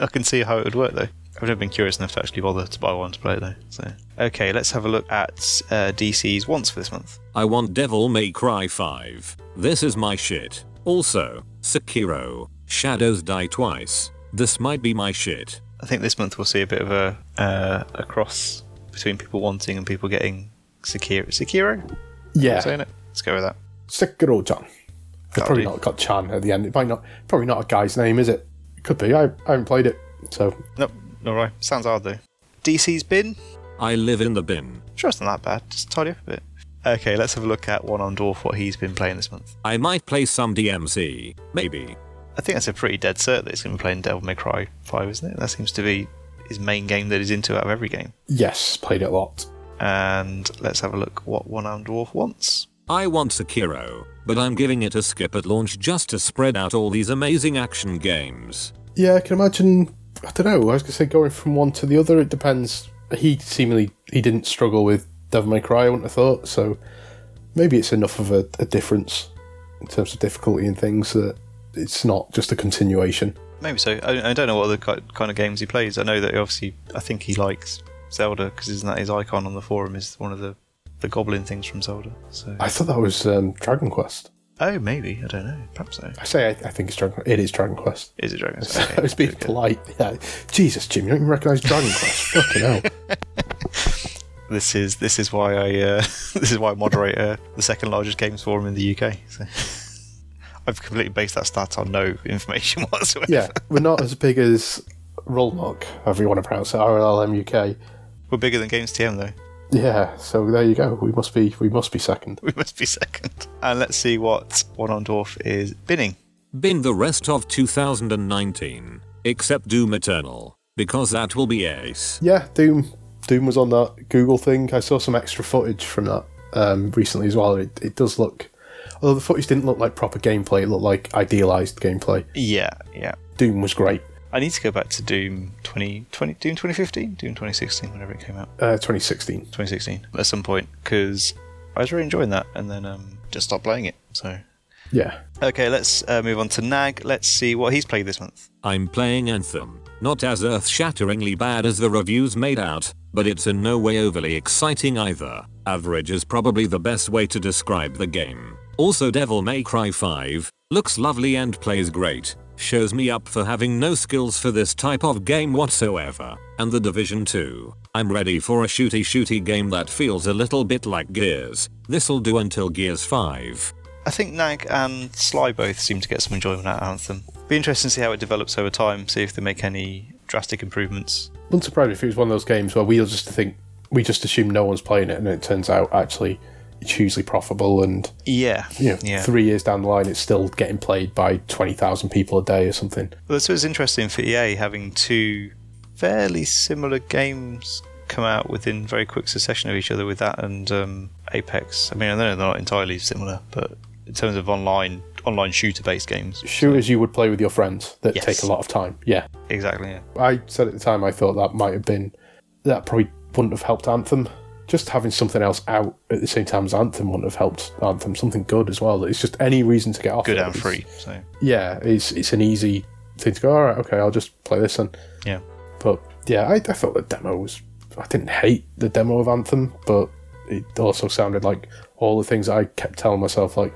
I can see how it would work though. I've never been curious enough to actually bother to buy one to play it though. So okay, let's have a look at uh, DC's wants for this month. I want Devil May Cry 5. This is my shit. Also, Sekiro, Shadows Die Twice. This might be my shit. I think this month we'll see a bit of a uh, a cross between people wanting and people getting Sekiro. Sekiro? Am I Yeah. saying it? Let's go with that. Sekiro-chan. It's That'll probably do. not got Chan at the end. It might not. Probably not a guy's name, is it? It could be. I, I haven't played it, so Nope, all right. Sounds hard though. DC's bin. I live in the bin. Sure, it's not that bad. Just tidy up a bit. Okay, let's have a look at One Armed Dwarf. What he's been playing this month. I might play some DMC. Maybe. I think that's a pretty dead cert that he's going to be playing Devil May Cry 5, isn't it? That seems to be his main game that he's into out of every game. Yes, played it a lot. And let's have a look what One Armed Dwarf wants. I want Sekiro, but I'm giving it a skip at launch just to spread out all these amazing action games. Yeah, I can imagine. I don't know. I was going to say going from one to the other. It depends. He seemingly he didn't struggle with Devil May Cry. I wouldn't have thought so. Maybe it's enough of a, a difference in terms of difficulty and things that it's not just a continuation. Maybe so. I, I don't know what other kind of games he plays. I know that he obviously, I think he likes Zelda because isn't that his icon on the forum? Is one of the the goblin things from Zelda. So I thought that was um, Dragon Quest. oh, maybe I don't know. Perhaps so. I say I, I think it's Dragon. It is Dragon Quest. Is it Dragon? <laughs> Quest? I was being polite. Yeah. Jesus, Jim, you don't even recognise Dragon Quest. <laughs> Fucking hell. This is this is why I uh, <laughs> this is why I moderate uh, the second largest games forum in the UK. So. I've completely based that stat on no information whatsoever. Yeah, we're not as big as Rollmock, however you want to pronounce it, RLM UK. We're bigger than Games TM though. Yeah, so there you go. We must be we must be second. <laughs> We must be second. And let's see what One Armed Dwarf is binning. Bin the rest of 2019, except Doom Eternal, because that will be ace. Yeah, Doom. Doom was on that Google thing. I saw some extra footage from that um, recently as well. It, it does look, although the footage didn't look like proper gameplay, it looked like idealized gameplay. Yeah, yeah. Doom was great. I need to go back to Doom 2020, Doom 2015, Doom 2016, whenever it came out, Uh, 2016. 2016 at some point because I was really enjoying that, and then um, just stopped playing it. So Yeah. okay, let's uh, move on to Nag. Let's see what he's played this month. I'm playing Anthem, not as earth shatteringly bad as the reviews made out, but it's in no way overly exciting either. Average is probably the best way to describe the game. Also, Devil May Cry 5 looks lovely and plays great. Shows me up for having no skills for this type of game whatsoever. And The Division 2. I'm ready for a shooty shooty game that feels a little bit like Gears. This'll do until Gears 5. I think Nag and Sly both seem to get some enjoyment out of Anthem. Be interesting to see how it develops over time. See if they make any drastic improvements. Wouldn't surprise me if it was one of those games where we'll just think we just assume no one's playing it, and it turns out actually it's hugely profitable, and Yeah, you know, yeah. three years down the line, it's still getting played by twenty thousand people a day or something. Well, so it's interesting for EA having two fairly similar games come out within very quick succession of each other with that and um, Apex. I mean, I know they're not entirely similar, but in terms of online online shooter based games, Shooters you would play with your friends that Yes. take a lot of time. Yeah, exactly. Yeah. I said at the time I thought that might have been that probably wouldn't have helped Anthem. Just having something else out at the same time as Anthem wouldn't have helped Anthem. Something good as well. It's just any reason to get off. Good it. and free. So Yeah, it's it's an easy thing to go. All right, okay, I'll just play this and yeah, But yeah, I, I thought the demo was. I didn't hate the demo of Anthem, but it also sounded like all the things I kept telling myself, like,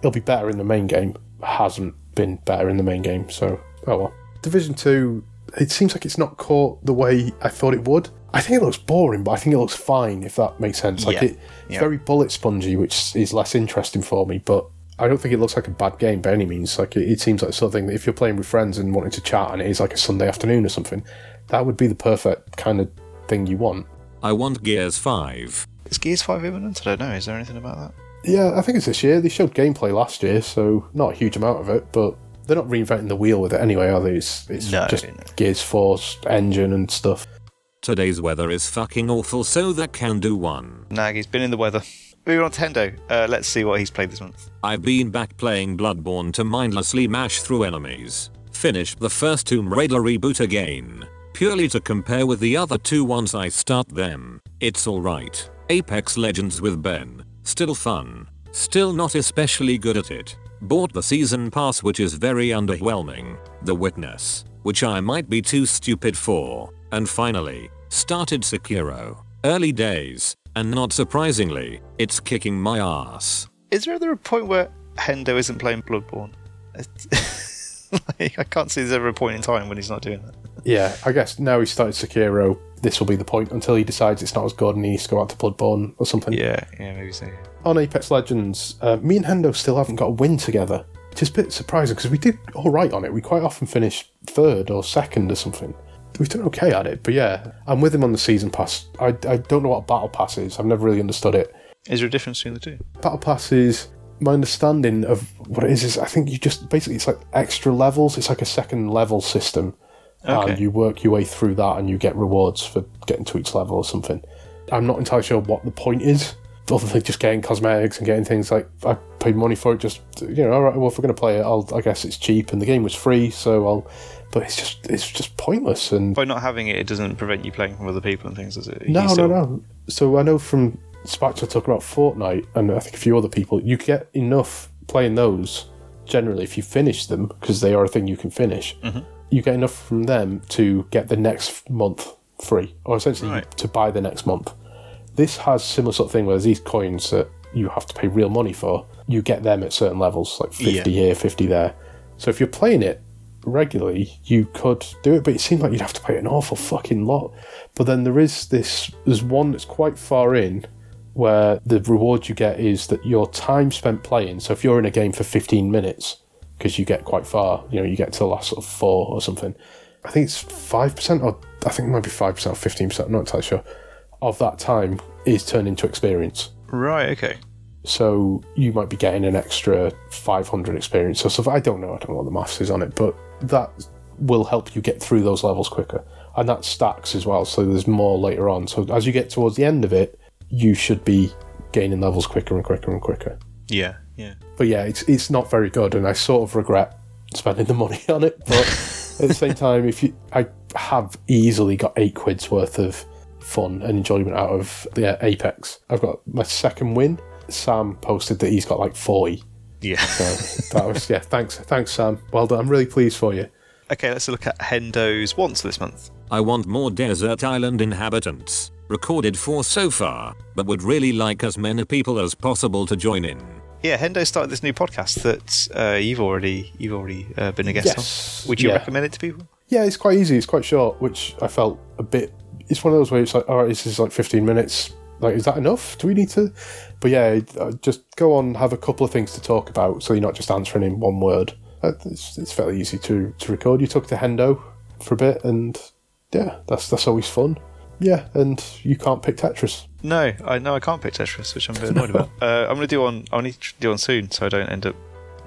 it'll be better in the main game, hasn't been better in the main game. So, oh well. Division 2, it seems like it's not caught the way I thought it would. I think it looks boring, but I think it looks fine, if that makes sense. Like, Yeah, it, it's yeah. very bullet spongy, which is less interesting for me, but. I don't think it looks like a bad game by any means. Like it, it seems like the sort of thing that if you're playing with friends and wanting to chat and it is like a Sunday afternoon or something, that would be the perfect kind of thing you want. I want Gears 5. is Gears Five imminent? I don't know. Is there anything about that? Yeah, I think it's this year. They showed gameplay last year, so not a huge amount of it, but they're not reinventing the wheel with it anyway, are they? It's, it's No, just no. Gears 4 engine and stuff. Today's weather is fucking awful, so that can do one. Nag, he's been in the weather. Moving on to Hendo. Uh, let's see what he's played this month. I've been back playing Bloodborne to mindlessly mash through enemies. Finished the first Tomb Raider reboot again. Purely to compare with the other two once I start them. It's alright. Apex Legends with Ben. Still fun. Still not especially good at it. Bought the season pass which is very underwhelming. The Witness. Which I might be too stupid for. And finally, started Sekiro. Early days. And not surprisingly, it's kicking my ass. Is there ever a point where Hendo isn't playing Bloodborne? <laughs> like, I can't see there's ever a point in time when he's not doing that. Yeah, I guess now he's started Sekiro, this will be the point until he decides it's not as good and he needs to go out to Bloodborne or something. Yeah, yeah, maybe so. yeah. On Apex Legends, uh, me and Hendo still haven't got a win together, which is a bit surprising because we did all right on it. We quite often finish third or second or something. We've done okay at it, but yeah, I'm with him on the season pass. I, I don't know what a battle pass is. I've never really understood it. Is there a difference between the two? Battle pass is my understanding of what it is is I think you just basically it's like extra levels. It's like a second level system, Okay. and you work your way through that, and you get rewards for getting to each level or something. I'm not entirely sure what the point is, other than just getting cosmetics and getting things like I paid money for it. Just you know, all right. Well, if we're going to play it, I'll, I guess it's cheap, and the game was free, so I'll. But it's just it's just pointless, and By not having it, it doesn't prevent you playing from other people and things, does it? No, still- no, no. So I know from Spectre talking about Fortnite, and I think a few other people, you get enough playing those. Generally, if you finish them, because they are a thing you can finish, mm-hmm. you get enough from them to get the next month free, or essentially Right. to buy the next month. This has similar sort of thing where these coins that you have to pay real money for, you get them at certain levels, like 50 here, 50 there. So if you're playing it regularly, you could do it, but it seemed like you'd have to pay an awful fucking lot. But then there is this, there's one that's quite far in where the reward you get is that your time spent playing. So if you're in a game for 15 minutes, because you get quite far, you know, you get to the last sort of four or something. I think it's 5%, or I think it might be 5% or 15%, I'm not entirely sure, of that time is turned into experience. Right. Okay. So you might be getting an extra 500 experience or stuff. I don't know. I don't know what the maths is on it, but that will help you get through those levels quicker. And that stacks as well, so there's more later on. So as you get towards the end of it, you should be gaining levels quicker and quicker and quicker. Yeah. Yeah. But yeah, it's it's not very good, and I sort of regret spending the money <laughs> on it. But at the same <laughs> time, if you, I have easily got eight quid's worth of fun and enjoyment out of the Apex. I've got my second win. Sam posted that he's got like forty. Yeah. So that was yeah. Thanks, thanks, Sam. Well done. I'm really pleased for you. okay. Let's look at Hendo's wants this month. I want more desert island inhabitants. Recorded for so far, but would really like as many people as possible to join in. Yeah, Hendo started this new podcast that uh, you've already you've already uh, been a guest Yes, on. Would you yeah. recommend it to people? Yeah, it's quite easy. It's quite short, which I felt a bit. It's one of those where it's like, all right, this is like 15 minutes. Like, is that enough? Do we need to? But yeah, uh, just go on, have a couple of things to talk about, so you're not just answering in one word. Uh, It's, it's fairly easy to, to record. You talk to Hendo for a bit, and yeah, that's that's always fun. Yeah, and you can't pick Tetris. No, I no, I can't pick Tetris, which I'm a bit annoyed about. <laughs> Uh, I'm going to do one. I need to do one soon, so I don't end up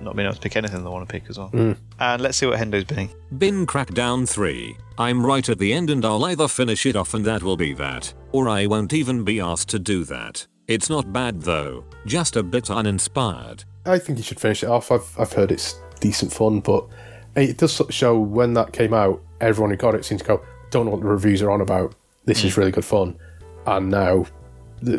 not being able to pick anything that I want to pick as well. Hmm. And let's see what Hendo's binning. Bin Crackdown 3. I'm right at the end and I'll either finish it off and that will be that, or I won't even be asked to do that. It's not bad though, just a bit uninspired. I think you should finish it off. I've I've heard it's decent fun, but it does show when that came out, everyone who got it seemed to go, "Don't know what the reviews are on about. This is hmm. really good fun." And now,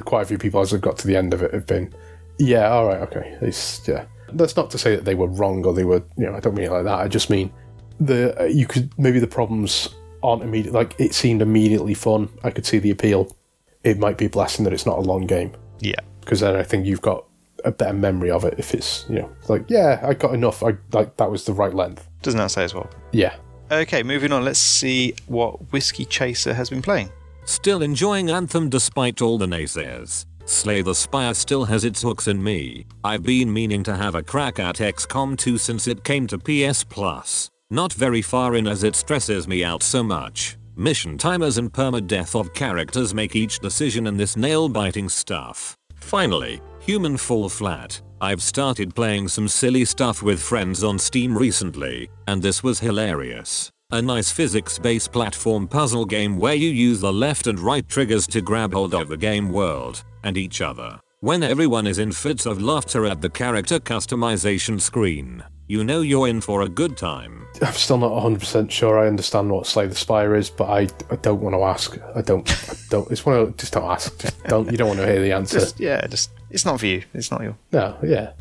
quite a few people as they've got to the end of it have been, "Yeah, all right, okay." It's yeah. That's not to say that they were wrong or they were, you know, I don't mean it like that. I just mean the uh, you could maybe the problems aren't immediate. Like it seemed immediately fun. I could see the appeal. It might be a blessing that it's not a long game Yeah. because then I think you've got a better memory of it if it's you know like yeah I got enough I like that was the right length Doesn't that say as well? yeah Okay, moving on. Let's see what Whiskey Chaser has been playing. Still enjoying Anthem despite all the naysayers. Slay the Spire still has its hooks in me. I've been meaning to have a crack at XCOM 2 since it came to PS Plus. Not very far in as it stresses me out so much. Mission timers and permadeath of characters make each decision in this nail-biting stuff. Finally, Human Fall Flat. I've started playing some silly stuff with friends on Steam recently, and this was hilarious. A nice physics-based platform puzzle game where you use the left and right triggers to grab hold of the game world and each other. When everyone is in fits of laughter at the character customization screen, you know you're in for a good time. I'm still not 100% sure I understand what Slay the Spire is but I, I don't want to ask I don't I don't it's one of just don't ask just don't you don't want to hear the answer Just yeah, just it's not for you. It's not your. no yeah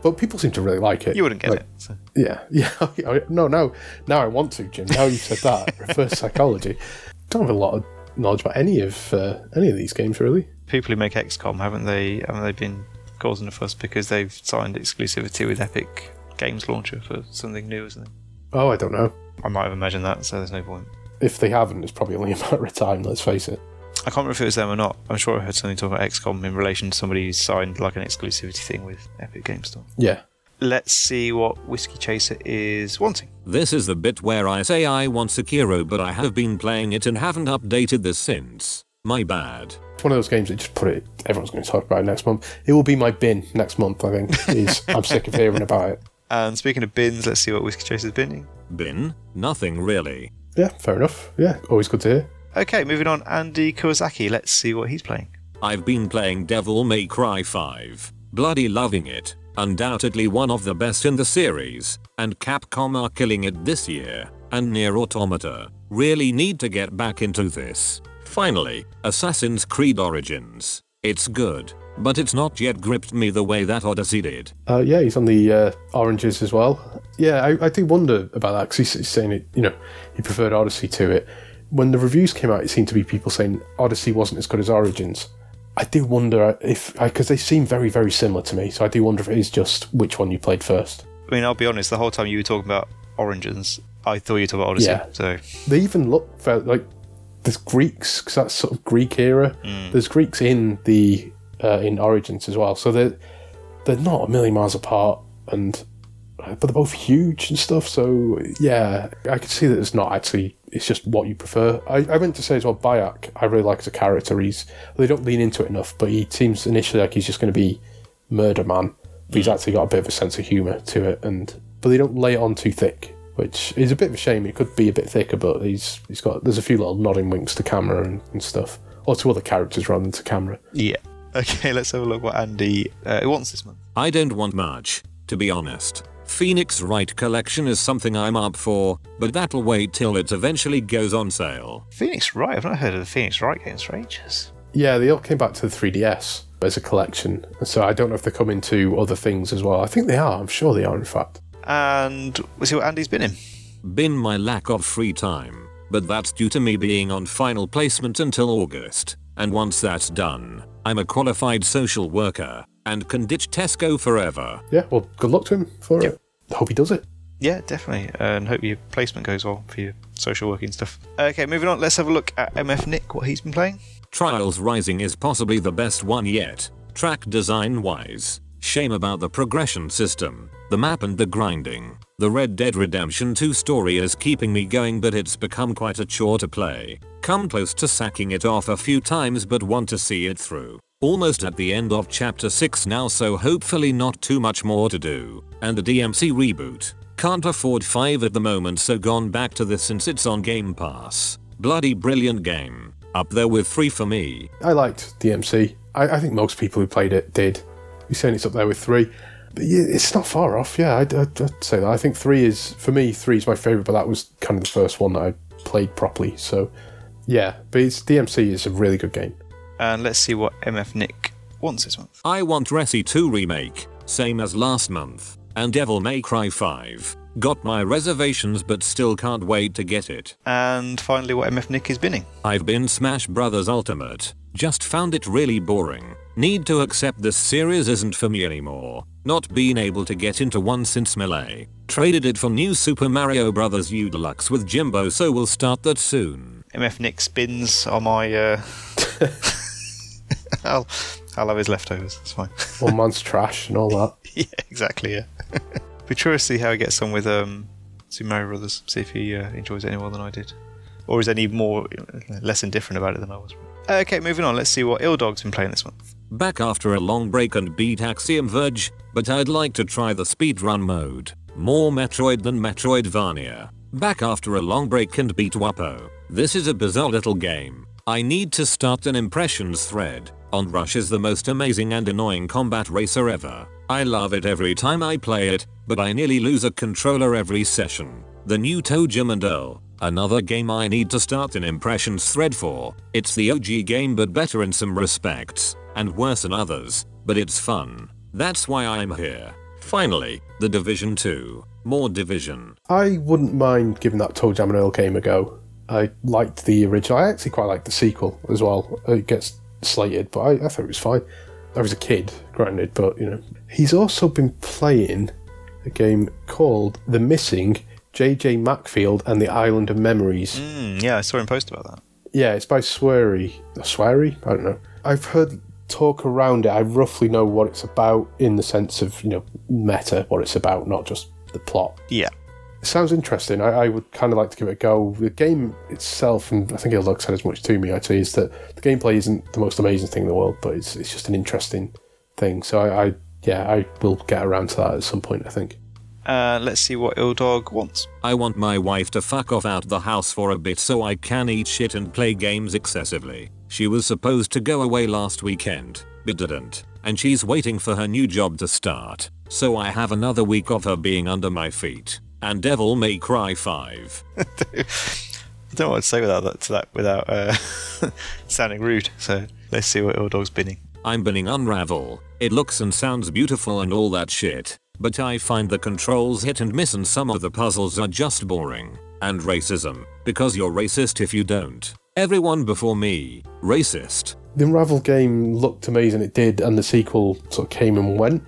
but people seem to really like it You wouldn't get Like, it. So. yeah <laughs> yeah no no now I want to Jim now you've said that <laughs> reverse psychology don't have a lot of knowledge about any of uh, any of these games really People who make XCOM haven't they? Haven't they been causing a fuss because they've signed exclusivity with Epic Games Launcher for something new or something? oh I don't know I might have imagined that, so there's no point. if they haven't it's probably only a matter of time let's face it I can't remember if it was them or not. I'm sure I heard something talk about XCOM in relation to somebody who signed like an exclusivity thing with Epic Games Store. yeah Let's see what Whiskey Chaser is wanting. This is the bit where I say I want Sekiro but I have been playing it and haven't updated this since. My bad. It's one of those games that just put it. Everyone's going to talk about it next month. It will be my bin next month. I think <laughs> is I'm sick of hearing about it. And speaking of bins, let's see what Whiskey Chaser's binning. Bin? Nothing really. Yeah, fair enough. Yeah, always good to hear. Okay, moving on. Andy Kawasaki. Let's see what he's playing. I've been playing Devil May Cry 5. Bloody loving it. Undoubtedly one of the best in the series, and Capcom are killing it this year. And Nier Automata. Really need to get back into this. Finally, Assassin's Creed Origins. It's good, but it's not yet gripped me the way that Odyssey did. Uh, yeah, he's on the uh, oranges as well. Yeah, I, I do wonder about that because he's, he's saying it. You know, he preferred Odyssey to it. When the reviews came out, it seemed to be people saying Odyssey wasn't as good as Origins. I do wonder if because they seem very very similar to me. So I do wonder if it is just which one you played first. I mean, I'll be honest. The whole time you were talking about Origins, I thought you were talking about Odyssey. Yeah. So They even look for, like there's Greeks because that's sort of Greek era. There's Greeks in the uh, in Origins as well, so they're they're not a million miles apart, and uh, but they're both huge and stuff. So yeah, I can see that it's not actually. It's just what you prefer. I, I meant to say as well, Bayek. I really like as a character. He's they don't lean into it enough, but he seems initially like he's just going to be murder man. But he's actually got a bit of a sense of humour to it, and but they don't lay it on too thick which is a bit of a shame. It could be a bit thicker, but he's he's got there's a few little nodding winks to camera and, and stuff, or to other characters rather than to camera. yeah. <laughs> Okay, let's have a look what Andy uh, wants this month. I don't want much, to be honest. Phoenix Wright collection is something I'm up for, but that'll wait till it eventually goes on sale. Phoenix Wright. I've not heard of the Phoenix Wright games for ages. Yeah, they all came back to the 3DS as a collection, so I don't know if they come into other things as well. I think they are. I'm sure they are, in fact. And we'll see what Andy's been in. Been my lack of free time, but that's due to me being on final placement until August. And once that's done, I'm a qualified social worker and can ditch Tesco forever. Yeah, well, good luck to him for Yep. it. Hope he does it. Yeah, definitely. And hope your placement goes well for your social working stuff. Okay, moving on. Let's have a look at MF Nick, what he's been playing. Trials Rising is possibly the best one yet, track design wise. Shame about the progression system, the map and the grinding. The Red Dead Redemption 2 story is keeping me going but it's become quite a chore to play. Come close to sacking it off a few times but want to see it through. Almost at the end of chapter 6 now so hopefully not too much more to do. And the DMC reboot. Can't afford 5 at the moment so gone back to this since it's on Game Pass. Bloody brilliant game. Up there with 3 for me. I liked DMC. I, I think most people who played it did. You're saying it's up there with three. But yeah, it's not far off. Yeah, I'd, I'd, I'd say that. I think three is, for me, three is my favourite, but that was kind of the first one that I played properly. So yeah, but it's, DMC is a really good game. And let's see what MF Nick wants this month. I want Resi 2 remake, same as last month, and Devil May Cry 5. Got my reservations but still can't wait to get it. And finally, what MF Nick is binning. I've been Smash Brothers Ultimate, just found it really boring. Need to accept this series isn't for me anymore. Not been able to get into one since Melee. Traded it for new Super Mario Bros. U Deluxe with Jimbo so we'll start that soon. MF Nick spins on my. Uh... <laughs> I'll, I'll have his leftovers. It's fine. One man's trash and all that. <laughs> yeah, exactly. Yeah. <laughs> Be curious to see how he gets on with um, Super Mario Brothers. See if he uh, enjoys it any more than I did, or is any more less indifferent about it than I was. Okay, moving on. Let's see what Ill Dog's been playing this month. Back after a long break and beat Axiom Verge, but I'd like to try the speedrun mode. More Metroid than Metroidvania. Back after a long break and beat Wapo. This is a bizarre little game. I need to start an impressions thread. Onrush is the most amazing and annoying combat racer ever. I love it every time I play it, but I nearly lose a controller every session. The new ToeJam and Earl. Another game I need to start an impressions thread for. It's the OG game but better in some respects, and worse in others, but it's fun. That's why I'm here. Finally, The Division 2. More Division. I wouldn't mind giving that ToeJam and Earl game a go. I liked the original. I actually quite liked the sequel as well. It gets slated, but I, I thought it was fine. I was a kid, granted, but you know. He's also been playing a game called The Missing J.J. Macfield and the Island of Memories. Mm, yeah, I saw him post about that. Yeah, it's by Swery. Swery? I don't know. I've heard talk around it. I roughly know what it's about in the sense of, you know, meta, what it's about, not just the plot. Yeah. It sounds interesting. I, I would kind of like to give it a go. The game itself, and I think it'll said as much to me actually, is that the gameplay isn't the most amazing thing in the world, but it's it's just an interesting thing. So I, I yeah, I will get around to that at some point. I think. Uh, let's see what Ill Dog wants. I want my wife to fuck off out the house for a bit so I can eat shit and play games excessively. She was supposed to go away last weekend, but didn't, and she's waiting for her new job to start. So I have another week of her being under my feet. And Devil May Cry 5. <laughs> I don't know what to say without that to that without uh, <laughs> sounding rude. So let's see what Ildog's binning. I'm binning Unravel. It looks and sounds beautiful and all that shit, but I find the controls hit and miss and some of the puzzles are just boring. And racism, because you're racist if you don't. Everyone before me, racist. The Unravel game looked amazing, it did, and the sequel sort of came and went.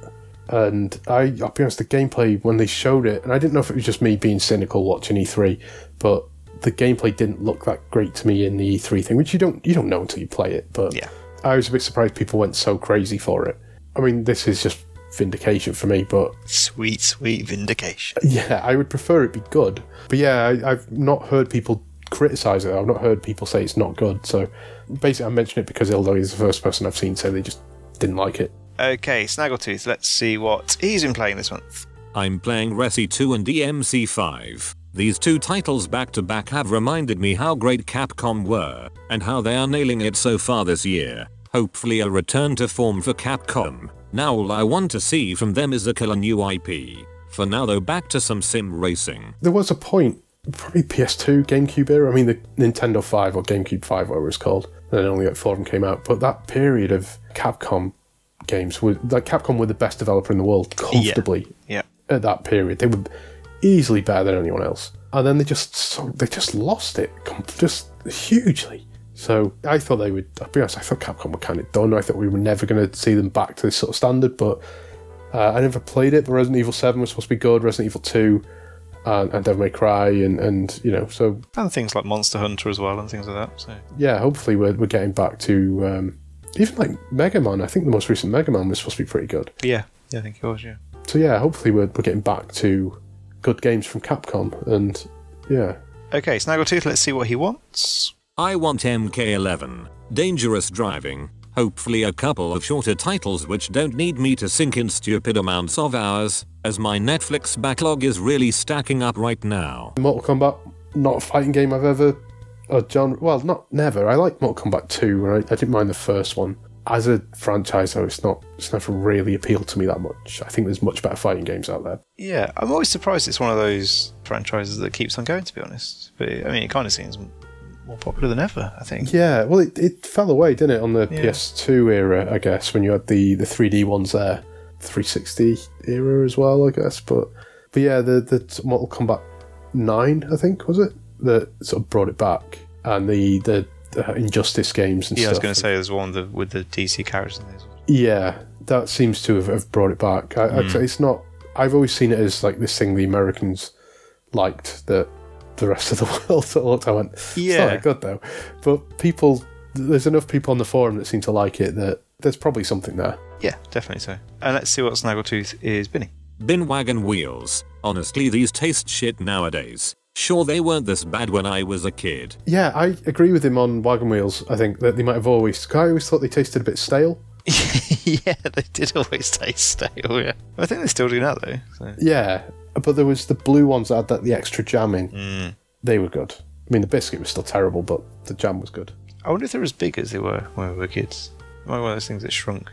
And I, I'll be honest, the gameplay when they showed it, and I didn't know if it was just me being cynical watching E3, but the gameplay didn't look that great to me in the E3 thing, which you don't you don't know until you play it. But Yeah. I was a bit surprised people went so crazy for it. I mean, this is just vindication for me, but Sweet, sweet vindication. yeah, I would prefer it be good. But yeah, I, I've not heard people criticize it. I've not heard people say it's not good. So basically, I mention it because Ildog is the first person I've seen say they just didn't like it. Okay, Snaggletooth. Let's see what he's been playing this month. I'm playing Resi 2 and DMC 5. These two titles back to back have reminded me how great Capcom were, and how they are nailing it so far this year. Hopefully, a return to form for Capcom. Now, all I want to see from them is a killer new IP. For now, though, back to some sim racing. There was a point, probably PS2, GameCube era. I mean, the Nintendo 5 or GameCube 5, whatever it's called. And then only like four of them came out. But that period of Capcom games, were, like Capcom were the best developer in the world, comfortably. Yeah. at that period. They were easily better than anyone else, and then they just so, they just lost it just hugely. So I thought they would. I'll be honest, I thought Capcom were kind of done. I thought we were never going to see them back to this sort of standard. But uh, I never played it. But Resident Evil Seven was supposed to be good. Resident Evil Two. And, and Devil May Cry, and, and you know, so And things like Monster Hunter as well, and things like that. So yeah, hopefully we're, we're getting back to um, even like Mega Man. I think the most recent Mega Man was supposed to be pretty good. yeah, yeah, I think it was. Yeah. So yeah, hopefully we're, we're getting back to good games from Capcom, and yeah, Okay, Snaggletooth. Let's see what he wants. I want MK11, Dangerous Driving, hopefully a couple of shorter titles which don't need me to sink in stupid amounts of hours, as my Netflix backlog is really stacking up right now. Mortal Kombat, not a fighting game I've ever, or genre. Well, not never. I like Mortal Kombat 2, and I, I didn't mind the first one. As a franchise, though, it's not. It's never really appealed to me that much. I think there's much better fighting games out there. Yeah, I'm always surprised it's one of those franchises that keeps on going. To be honest, but I mean, it kind of seems m- more popular than ever. I think. Yeah, well, it, it fell away, didn't it, on the Yeah. PS2 era? I guess when you had the the 3D ones there, 360 era as well, I guess. But but yeah, the the Mortal Kombat nine, I think, was it that sort of brought it back, and the the, the Injustice games and stuff. Yeah, I was going to say there's one with the, with the DC characters in these. Yeah, that seems to have, have brought it back. I, I'd hmm. say it's not. I've always seen it as like this thing the Americans liked that the rest of the <laughs> world sort of looked. I went, it's Yeah. not that good though. But people, there's enough people on the forum that seem to like it that there's probably something there. Yeah, definitely so. And let's see what Snaggletooth is binning. Bin wagon wheels. Honestly, these taste shit nowadays. Sure, they weren't this bad when I was a kid. Yeah, I agree with him on wagon wheels. I think that they might have always. I always thought they tasted a bit stale. <laughs> yeah, they did always taste stale. Yeah, I think they still do now though. So. Yeah, but there was the blue ones that had that, the extra jam in. Mm. They were good. I mean, the biscuit was still terrible, but the jam was good. I wonder if they're as big as they were when we were kids. Might one of those things that shrunk.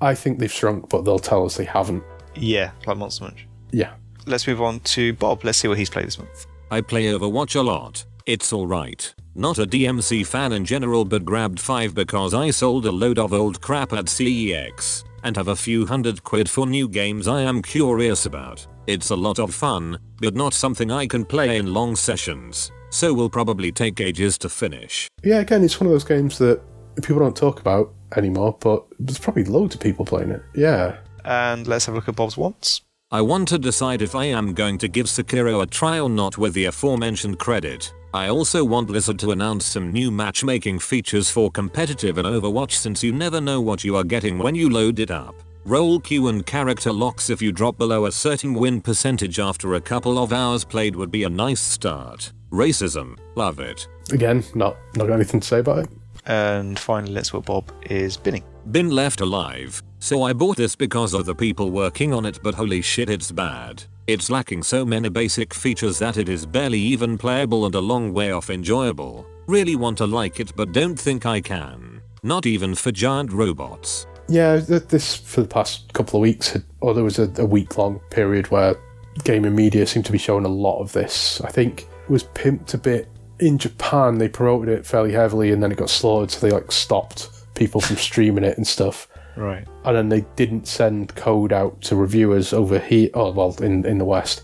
I think they've shrunk, but they'll tell us they haven't. Yeah, like Monster Munch. Yeah. Let's move on to Bob. Let's see what he's played this month. I play Overwatch a lot. It's alright. Not a DMC fan in general but grabbed 5 because I sold a load of old crap at CEX and have a few hundred quid for new games I am curious about. It's a lot of fun, but not something I can play in long sessions, so will probably take ages to finish. Yeah, again, it's one of those games that people don't talk about anymore, but there's probably loads of people playing it. Yeah. And let's have a look at Bob's wants. I want to decide if I am going to give Sekiro a try or not with the aforementioned credit. I also want Blizzard to announce some new matchmaking features for competitive and Overwatch since you never know what you are getting when you load it up. Role queue and character locks if you drop below a certain win percentage after a couple of hours played would be a nice start. Racism, love it. Again, not not got anything to say about it. And finally, let's see what Bob is binning. Been left alive. So I bought this because of the people working on it but holy shit it's bad. It's lacking so many basic features that it is barely even playable and a long way off enjoyable. Really want to like it but don't think I can. Not even for giant robots. Yeah, this for the past couple of weeks, had- or there was a, a week long period where gaming media seemed to be showing a lot of this. I think it was pimped a bit in Japan. They promoted it fairly heavily, and then it got slaughtered, so they like stopped people from streaming it and stuff. Right. And then they didn't send code out to reviewers over here. Oh well, in in the West,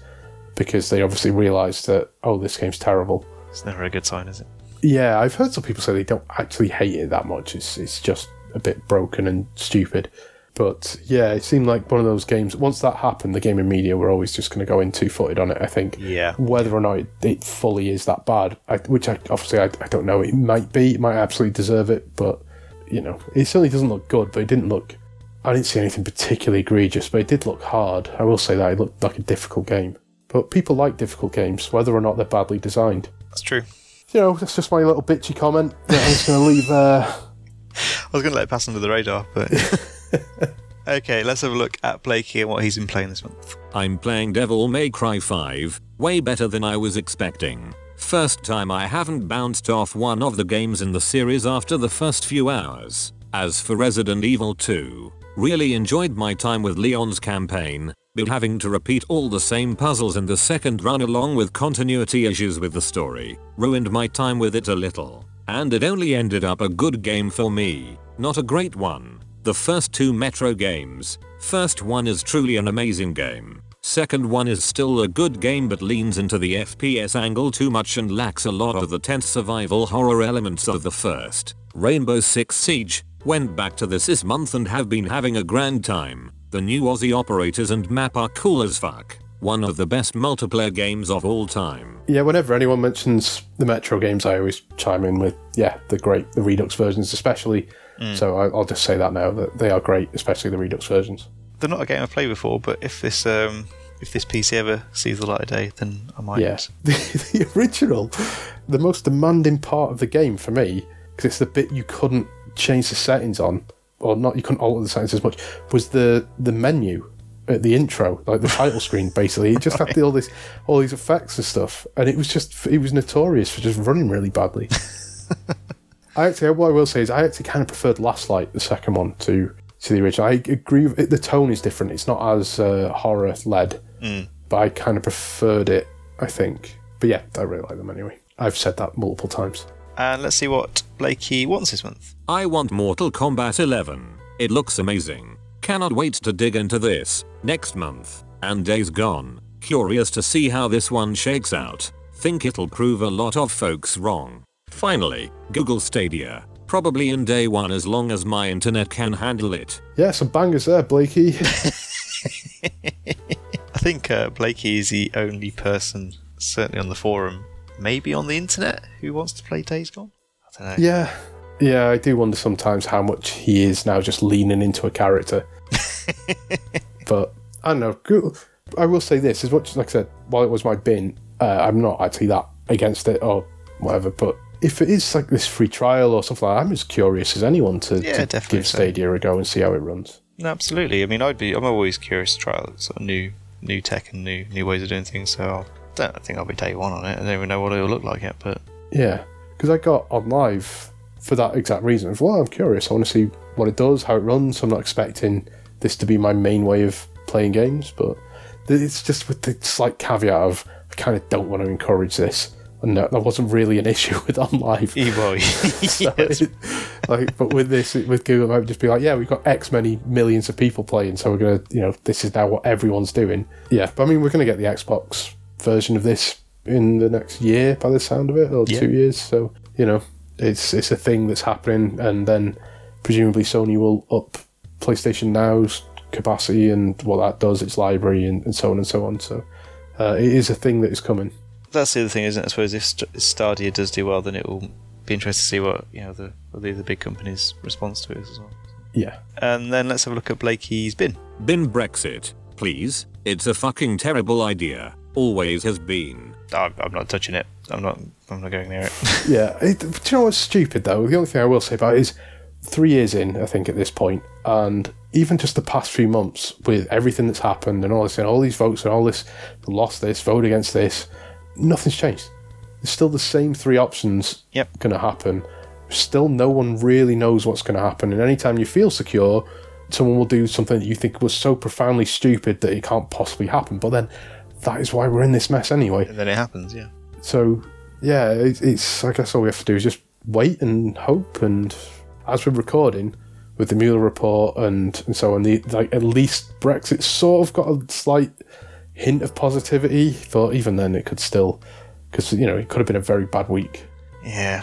because they obviously realised that oh, this game's terrible. It's never a good sign, is it? Yeah, I've heard some people say they don't actually hate it that much. It's it's just a bit broken and stupid. But yeah, it seemed like one of those games. Once that happened, the gaming media were always just going to go in two footed on it. I think. Yeah. Whether or not it, it fully is that bad, I, which I, obviously I, I don't know. It might be. It might absolutely deserve it, but you know, it certainly doesn't look good. But it didn't look. I didn't see anything particularly egregious, but it did look hard. I will say that it looked like a difficult game. But people like difficult games, whether or not they're badly designed That's true. you know, that's just my little bitchy comment that <laughs> I'm just going to leave there. I was going to let it pass under the radar, but. <laughs> okay, let's have a look at Blakey and what he's been playing this month. I'm playing Devil May Cry 5, way better than I was expecting. First time I haven't bounced off one of the games in the series after the first few hours. As for Resident Evil 2, really enjoyed my time with Leon's campaign, but having to repeat all the same puzzles in the second run along with continuity issues with the story, ruined my time with it a little. And it only ended up a good game for me, not a great one. The first two Metro games, first one is truly an amazing game. Second one is still a good game but leans into the FPS angle too much and lacks a lot of the tense survival horror elements of the first. Rainbow Six Siege, went back to this this month and have been having a grand time. The new Aussie operators and map are cool as fuck. One of the best multiplayer games of all time. Yeah, whenever anyone mentions the Metro games, I always chime in with, yeah, the great, the Redux versions especially. Mm. So I, I'll just say that now, that they are great, especially the Redux versions. They're not a game I've played before, but if this um, if this PC ever sees the light of day, then I might. Yeah. <laughs> The, the original, the most demanding part of the game for me, because it's the bit you couldn't change the settings on, or not, you couldn't alter the settings as much, was the, the menu at the intro, like the title screen, basically. It just had <laughs> the, all this, all these effects and stuff, and it was just, it was notorious for just running really badly. <laughs> I actually, what I will say is, I actually kind of preferred Last Light, the second one, to to the original. I agree. With it, the tone is different. It's not as uh, horror led, but I kind of preferred it. I think. But yeah, I really like them anyway. I've said that multiple times. And let's see what Blakey wants this month. I want Mortal Kombat 11. It looks amazing. Cannot wait to dig into this next month. And Days Gone. Curious to see how this one shakes out. Think it'll prove a lot of folks wrong. Finally, Google Stadia. Probably in day one as long as my internet can handle it. Yeah, some bangers there, Blakey. <laughs> I think uh, Blakey is the only person, certainly on the forum, maybe on the internet, who wants to play Days Gone. I don't know. yeah, yeah. I do wonder sometimes how much he is now just leaning into a character. <laughs> but I don't know. Google, I will say this: as much like I said, while it was my bin, uh, I'm not actually that against it or whatever. But if it is like this free trial or something like that, I'm as curious as anyone to, Yeah, to give so. Stadia a go and see how it runs. No, absolutely. I mean, I'd be. I'm always curious to try sort of new, new tech and new, new ways of doing things. So I don't think I'll be day one on it. I don't even know what it'll look like yet. But Yeah, because I got OnLive for that exact reason. Of, well, I'm curious. I want to see what it does, how it runs. I'm not expecting this to be my main way of playing games, but it's just with the slight caveat of I kind of don't want to encourage this. And that, that wasn't really an <laughs> issue with OnLive. well, So yes. it- like, but with this, with Google, I would just be like, yeah, we've got X many millions of people playing, so we're gonna, you know, this is now what everyone's doing. Yeah, but I mean, we're gonna get the Xbox version of this in the next year, by the sound of it, or Yeah. two years. So you know, it's it's a thing that's happening, and then presumably Sony will up PlayStation Now's capacity and what that does, its library, and, and so on and so on. So uh, it is a thing that is coming. That's the other thing, isn't it? I suppose if St- Stadia does do well, then it will be interesting to see what you know the what the, the big companies' response to it is as well. Yeah. And then let's have a look at Blakey's bin. Bin Brexit, please. It's a fucking terrible idea. Always has been. I'm, I'm not touching it. I'm not. I'm not going near it. <laughs> Yeah, it, do you know what's stupid though? The only thing I will say about it is three years in, I think, at this point, and even just the past few months with everything that's happened and all this and all these votes and all this lost this, vote against this, nothing's changed. There's still the same three options Yep. going to happen. Still, no one really knows what's going to happen. And anytime you feel secure, someone will do something that you think was so profoundly stupid that it can't possibly happen. But then that is why we're in this mess anyway. And then it happens, yeah. So, yeah, it, it's, I guess all we have to do is just wait and hope. And as we're recording with the Mueller report and, and so on, the, like, at least Brexit sort of got a slight hint of positivity. But even then, it could still, because, you know, it could have been a very bad week. Yeah.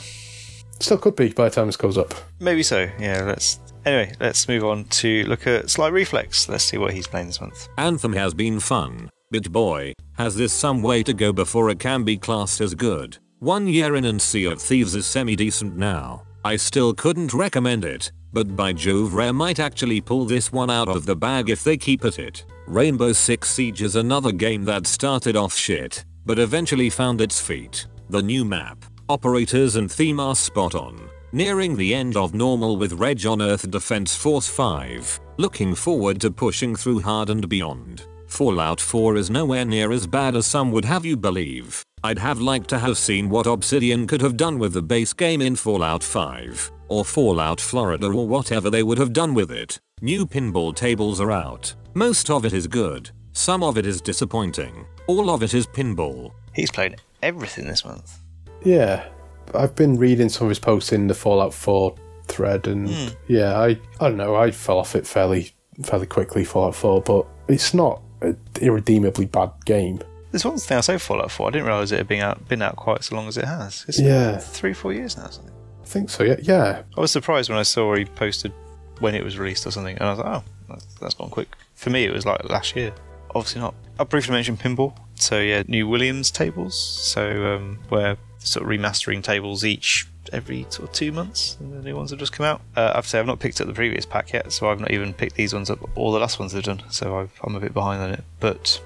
Still could be by the time this goes up. Maybe so. Yeah, let's. Anyway, let's move on to look at Sly Reflex. Let's see what he's playing this month. Anthem has been fun, but boy, has this some way to go before it can be classed as good. One year in and Sea of Thieves is semi decent now. I still couldn't recommend it, but by Jove Rare might actually pull this one out of the bag if they keep at it. Rainbow Six Siege is another game that started off shit, but eventually found its feet. The new map, operators and theme are spot on. Nearing the end of normal with Reg on Earth Defense Force 5. Looking forward to pushing through hard and beyond. Fallout 4 is nowhere near as bad as some would have you believe. I'd have liked to have seen what Obsidian could have done with the base game in Fallout 5, or Fallout Florida or whatever they would have done with it. New pinball tables are out. Most of it is good, some of it is disappointing. All of it is pinball. He's played everything this month. Yeah, I've been reading some of his posts in the Fallout 4 thread, and hmm. yeah, I I don't know, I fell off it fairly fairly quickly. Fallout 4, but it's not an irredeemably bad game. There's one thing I say Fallout 4. I didn't realise it had been out been out quite so long as it has. It's Yeah. three, four years now. Something. I think so. Yeah, yeah. I was surprised when I saw he posted when it was released or something, and I was like, oh, that's, that's gone quick. For me, it was like last year. Obviously not. I briefly mentioned pinball. So yeah, new Williams tables. So um, where sort of remastering tables each every sort of two months, and the new ones have just come out. Uh, I have to say I've not picked up the previous pack yet, so I've not even picked these ones up. All the last ones they've done, so I've, I'm a bit behind on it. But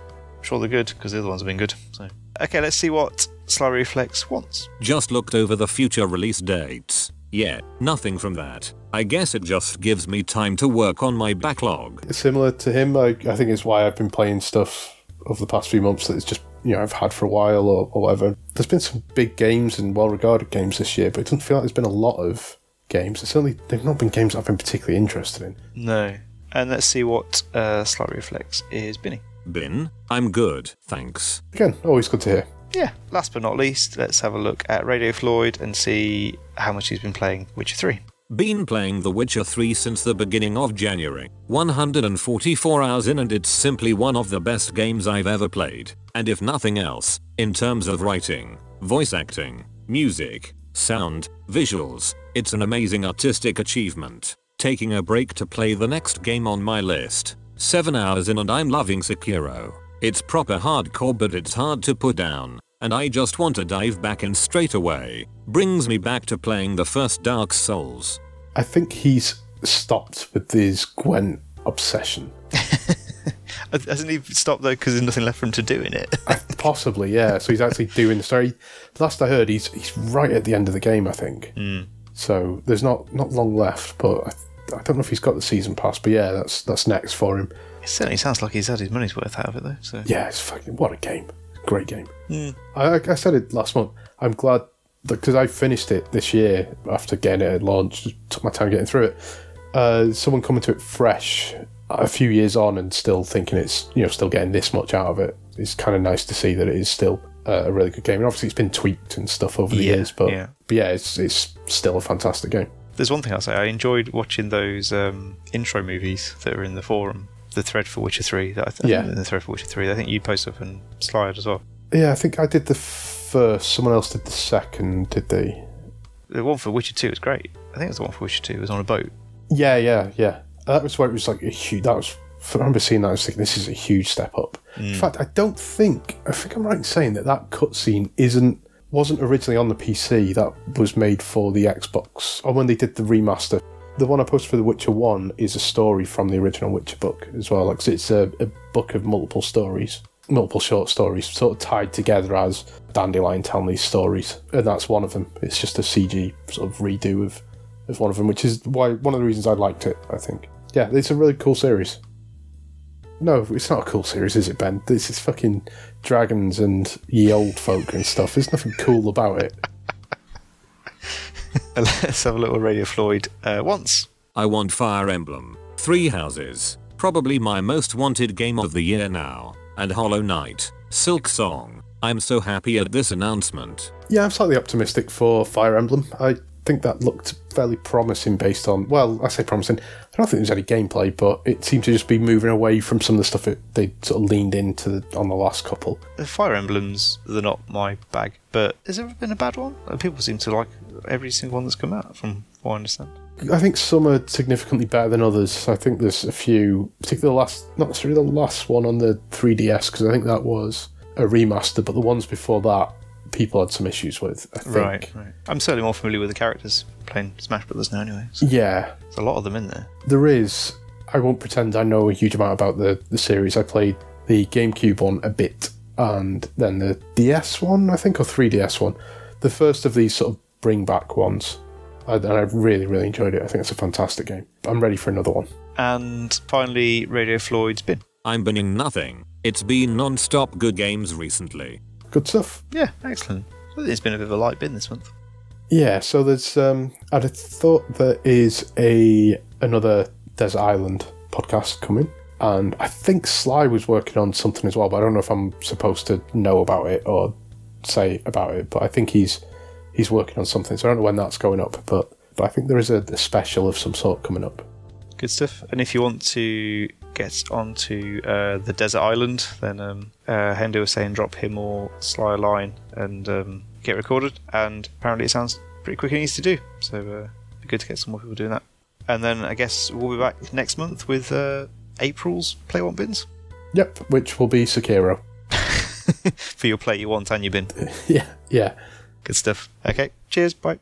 sure they're good because the other ones have been good. So okay, let's see what Sly Reflex wants. Just looked over the future release dates. Yeah, nothing from that. I guess it just gives me time to work on my backlog. Similar to him, I, I think it's why I've been playing stuff over the past few months that it's just you know I've had for a while or, or whatever. There's been some big games and well-regarded games this year, but it doesn't feel like there's been a lot of games. It's certainly they've not been games I've been particularly interested in. No. And let's see what uh, Sly Reflex is binning. Bin, I'm good, thanks. Again, always good to hear. Yeah, last but not least, let's have a look at Radio Floyd and see how much he's been playing Witcher 3. Been playing The Witcher 3 since the beginning of January. 144 hours in and it's simply one of the best games I've ever played. And if nothing else, in terms of writing, voice acting, music, sound, visuals, it's an amazing artistic achievement. Taking a break to play the next game on my list. 7 hours in and I'm loving Sekiro. It's proper hardcore but it's hard to put down. And I just want to dive back in straight away. Brings me back to playing the first Dark Souls. I think he's stopped with his Gwent obsession. <laughs> Hasn't he stopped though because there's nothing left for him to do in it? Possibly, yeah. So he's actually doing the story. Last I heard, he's he's right at the end of the game, I think. Hmm. So there's not not long left, but I, don't know if he's got the season pass. But yeah, that's that's next for him. it certainly sounds like he's had his money's worth out of it though. So Yeah, it's fucking what a game, great game. I, I I said it last month. I'm glad because I finished it this year after getting it at launch. Took my time getting through it. Uh, someone coming to it fresh a few years on and still thinking it's you know still getting this much out of it. It's kind of nice to see that it is still uh, a really good game. And obviously it's been tweaked and stuff over the Yeah, years, but yeah. but yeah, it's it's still a fantastic game. There's one thing I'll say. I enjoyed watching those um, intro movies that are in the forum. The thread for Witcher 3. That I th- Yeah. The thread for Witcher 3. I think you posted up and slide as well. Yeah, I think I did the first. Someone else did the second. Did they? The one for Witcher 2 was great. I think it was the one for Witcher 2. It was on a boat. Yeah, yeah, yeah. That was where it was like a huge. That was. I remember seeing that. I was thinking, this is a huge step up. In fact, I don't think. I think I'm right in saying that that cutscene isn't wasn't originally on the PC. That was made for the Xbox. Or when they did the remaster. The one I posted for The Witcher One is a story from the original Witcher book as well. Like it's a, a book of multiple stories, multiple short stories, sort of tied together as Dandelion telling these stories, and that's one of them. It's just a CG sort of redo of as one of them, which is why one of the reasons I liked it. I think. Yeah, it's a really cool series. No, it's not a cool series, is it, Ben? This is fucking dragons and ye old folk and stuff. There's nothing cool about it. <laughs> Let's have a little Radio Floyd uh, once. I want Fire Emblem, Three Houses, probably my most wanted game of the year now, and Hollow Knight, Silksong. I'm so happy at this announcement. Yeah, I'm slightly optimistic for Fire Emblem. I think that looked fairly promising based on, well, I say promising. I don't think there's any gameplay, but it seemed to just be moving away from some of the stuff it, they sort of leaned into the, on the last couple. The Fire Emblems, they're not my bag, but has there ever been a bad one? People seem to like every single one that's come out, from what I understand. I think some are significantly better than others. I think there's a few, particularly the last, not necessarily the last one on the 3DS, because I think that was a remaster, but the ones before that, people had some issues with. I think. Right, right. I'm certainly more familiar with the characters playing Smash Brothers now, anyway. So Yeah, there's a lot of them in there. there is. I won't pretend I know a huge amount about the, the series. I played the GameCube one a bit, and then the DS one, I think, or 3DS one. The first of these sort of bring back ones. And I really, really enjoyed it. I think it's a fantastic game. I'm ready for another one. And finally, Radio Floyd's bin. I'm binning nothing. It's been non-stop good games recently. Good stuff. Yeah, excellent. It's been a bit of a light bin this month. Yeah, so there's um I'd have thought there is a another Desert Island podcast coming. And I think Sly was working on something as well, but I don't know if I'm supposed to know about it or say about it. But I think he's he's working on something, so I don't know when that's going up, but but I think there is a, a special of some sort coming up. Good stuff. And if you want to get onto uh, the desert island, then um, uh, Hendo was saying drop him or Sly a line and um, get recorded. And apparently it sounds pretty quick and easy to do. So uh, be good to get some more people doing that. And then I guess we'll be back next month with uh, April's Play One Bins Yep, which will be Sekiro. <laughs> for your play you want and your bin. <laughs> yeah, yeah. Good stuff. Okay, cheers, bye.